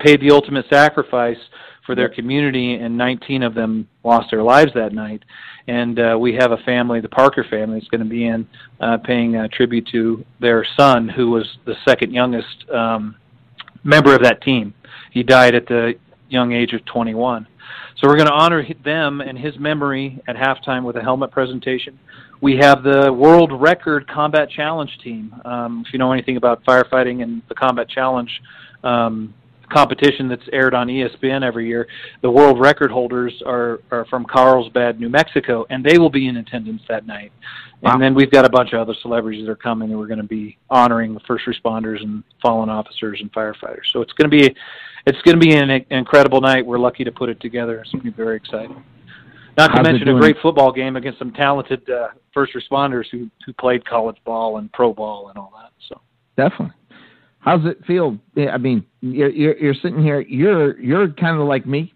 paid the ultimate sacrifice for their community, and 19 of them lost their lives that night. And uh, we have a family, the Parker family, is going to be in uh, paying uh, tribute to their son, who was the second youngest um, member of that team. He died at the young age of 21. So we're going to honor them and his memory at halftime with a helmet presentation. We have the world record combat challenge team. Um, if you know anything about firefighting and the combat challenge um, competition that's aired on ESPN every year, the world record holders are, are from Carlsbad, New Mexico, and they will be in attendance that night. Wow. And then we've got a bunch of other celebrities that are coming, and we're going to be honoring the first responders and fallen officers and firefighters. So it's going to be, it's going to be an incredible night. We're lucky to put it together. It's going to be very exciting. Not to How's it mention a great football game against some talented uh, first responders who who played college ball and pro ball and all that. So Definitely. How's it feel? Yeah, I mean, you're, you're, you're sitting here. You're you're kind of like me,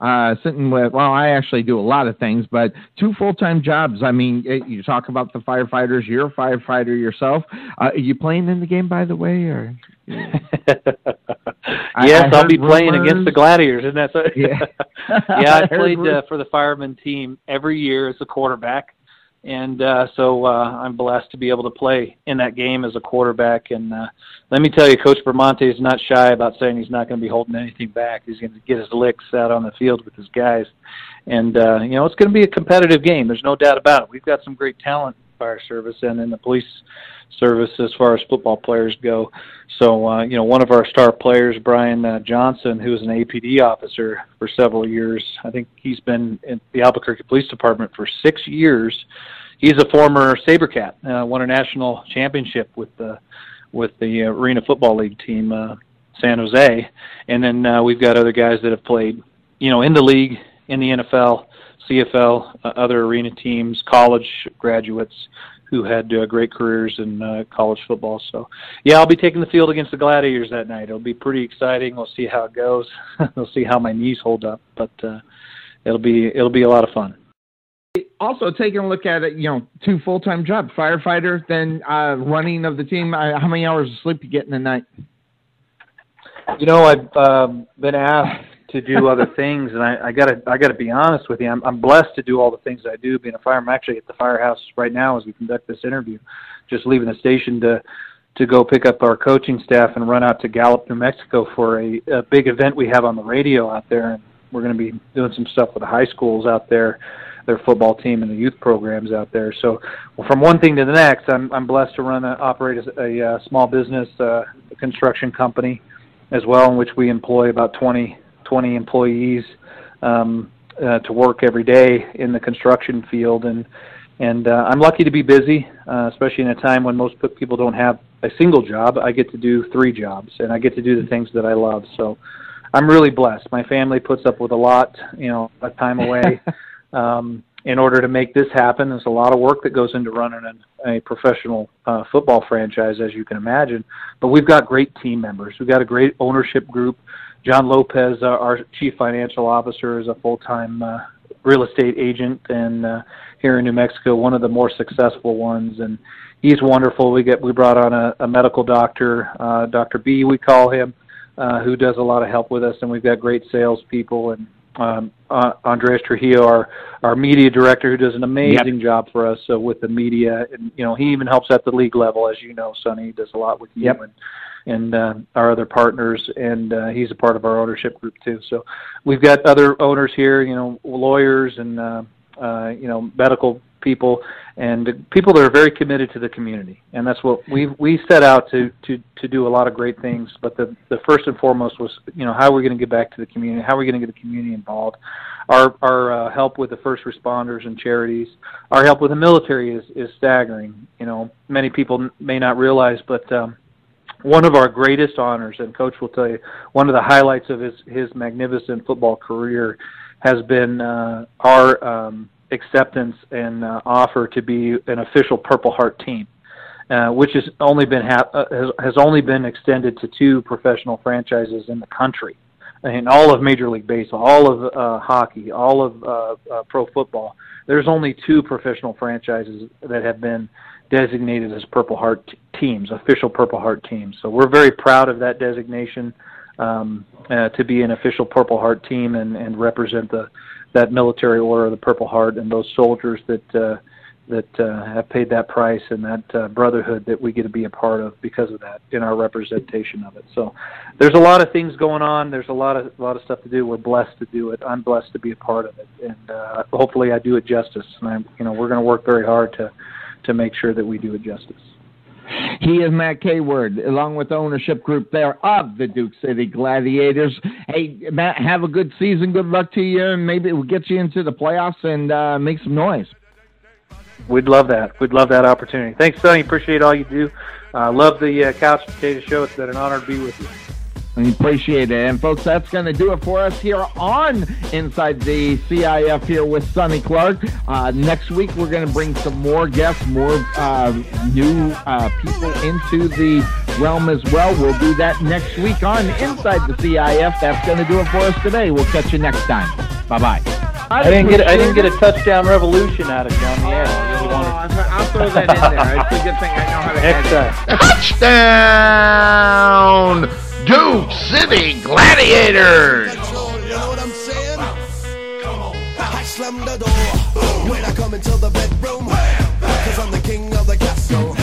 uh, sitting with. Well, I actually do a lot of things, but two full time jobs. I mean, eh, you talk about the firefighters. You're a firefighter yourself. Uh, are you playing in the game, by the way, or? I- yes, I I'll be heard playing against the Gladiators, isn't that so? Yeah. yeah, I played uh, for the fireman team every year as a quarterback, and uh, so uh, I'm blessed to be able to play in that game as a quarterback. And uh, let me tell you, Coach Bramante is not shy about saying he's not going to be holding anything back. He's going to get his licks out on the field with his guys, and uh, you know it's going to be a competitive game. There's no doubt about it. We've got some great talent fire service and in the police service as far as football players go. So, uh, you know, one of our star players, Brian uh, Johnson, who was an APD officer for several years, I think he's been in the Albuquerque Police Department for six years. He's a former SaberCat, uh, won a national championship with the with the uh, Arena Football League team, uh, San Jose, and then uh, we've got other guys that have played, you know, in the league, in the NFL, CFL, uh, other arena teams, college graduates who had uh, great careers in uh, college football. So, yeah, I'll be taking the field against the Gladiators that night. It'll be pretty exciting. We'll see how it goes. we'll see how my knees hold up, but uh, it'll be it'll be a lot of fun. also taking a look at it, you know, two full time jobs, firefighter, then uh, running of the team. Uh, how many hours of sleep you get in a night? You know, I've um, been asked to do other things, and I, I gotta I gotta be honest with you. I'm, I'm blessed to do all the things I do. Being a fireman, I'm actually at the firehouse right now as we conduct this interview. Just leaving the station to to go pick up our coaching staff and run out to Gallup, New Mexico for a, a big event we have on the radio out there. And we're going to be doing some stuff with the high schools out there, their football team and the youth programs out there. So from one thing to the next, I'm, I'm blessed to run a, operate a, a, uh small business, uh, a construction company as well, in which we employ about 20, 20 employees um, uh, to work every day in the construction field. And and uh, I'm lucky to be busy, uh, especially in a time when most pe- people don't have a single job. I get to do three jobs, and I get to do the things that I love. So I'm really blessed. My family puts up with a lot, you know, a time away. um, in order to make this happen, there's a lot of work that goes into running a, a professional uh, football franchise, as you can imagine. But we've got great team members. We've got a great ownership group. John Lopez, uh, our chief financial officer, is a full-time uh, real estate agent, and uh, here in New Mexico, one of the more successful ones. And he's wonderful. We get we brought on a, a medical doctor, uh, Dr. B, we call him, uh, who does a lot of help with us, and we've got great salespeople and um, uh, Andres Trujillo, our our media director, who does an amazing job for us uh, with the media, and you know he even helps at the league level, as you know, Sonny he does a lot with you Yep. and and uh, our other partners, and uh, he's a part of our ownership group too. So we've got other owners here, you know, lawyers and uh, uh, you know medical people and people that are very committed to the community. And that's what we we set out to to to do a lot of great things. But the the first and foremost was you know how are we going to get back to the community? How are we going to get the community involved? Our our uh, help with the first responders and charities, our help with the military is is staggering. You know, many people may not realize, but um, one of our greatest honors, and Coach will tell you, one of the highlights of his his magnificent football career has been uh, our um, acceptance and uh, offer to be an official Purple Heart team, uh, which has only been ha- uh, has, has only been extended to two professional franchises in the country, in all of Major League Baseball, all of uh, hockey, all of uh, uh, pro football. There's only two professional franchises that have been designated as Purple Heart teams, official Purple Heart teams. So we're very proud of that designation um, uh, to be an official Purple Heart team and, and represent the that military order of the Purple Heart and those soldiers that uh, that uh, have paid that price and that uh, brotherhood that we get to be a part of because of that in our representation of it. So there's a lot of things going on. There's a lot of a lot of stuff to do. We're blessed to do it. I'm blessed to be a part of it, and uh, hopefully I do it justice. And I'm you know we're going to work very hard to to make sure that we do it justice. He is Matt Caward, along with the ownership group there of the Duke City Gladiators. Hey, Matt, have a good season. Good luck to you, and maybe we'll get you into the playoffs and uh, make some noise. We'd love that. We'd love that opportunity. Thanks, Sonny. Appreciate all you do. Uh, love the uh, Couch Potato Show. It's been an honor to be with you. We appreciate it. And folks, that's going to do it for us here on Inside the CIF here with Sonny Clark. Uh, next week, we're going to bring some more guests, more uh, new uh, people into the realm as well. We'll do that next week on Inside the CIF. That's going to do it for us today. We'll catch you next time. Bye bye. I, I didn't get I didn't get a touchdown revolution out of John the Air. Oh, I'll throw that in there. It's a good thing I know how to Next time. Touchdown! Duke City Gladiators! You know what I'm saying? I the door when I come into the bedroom. Cause I'm the king of the castle.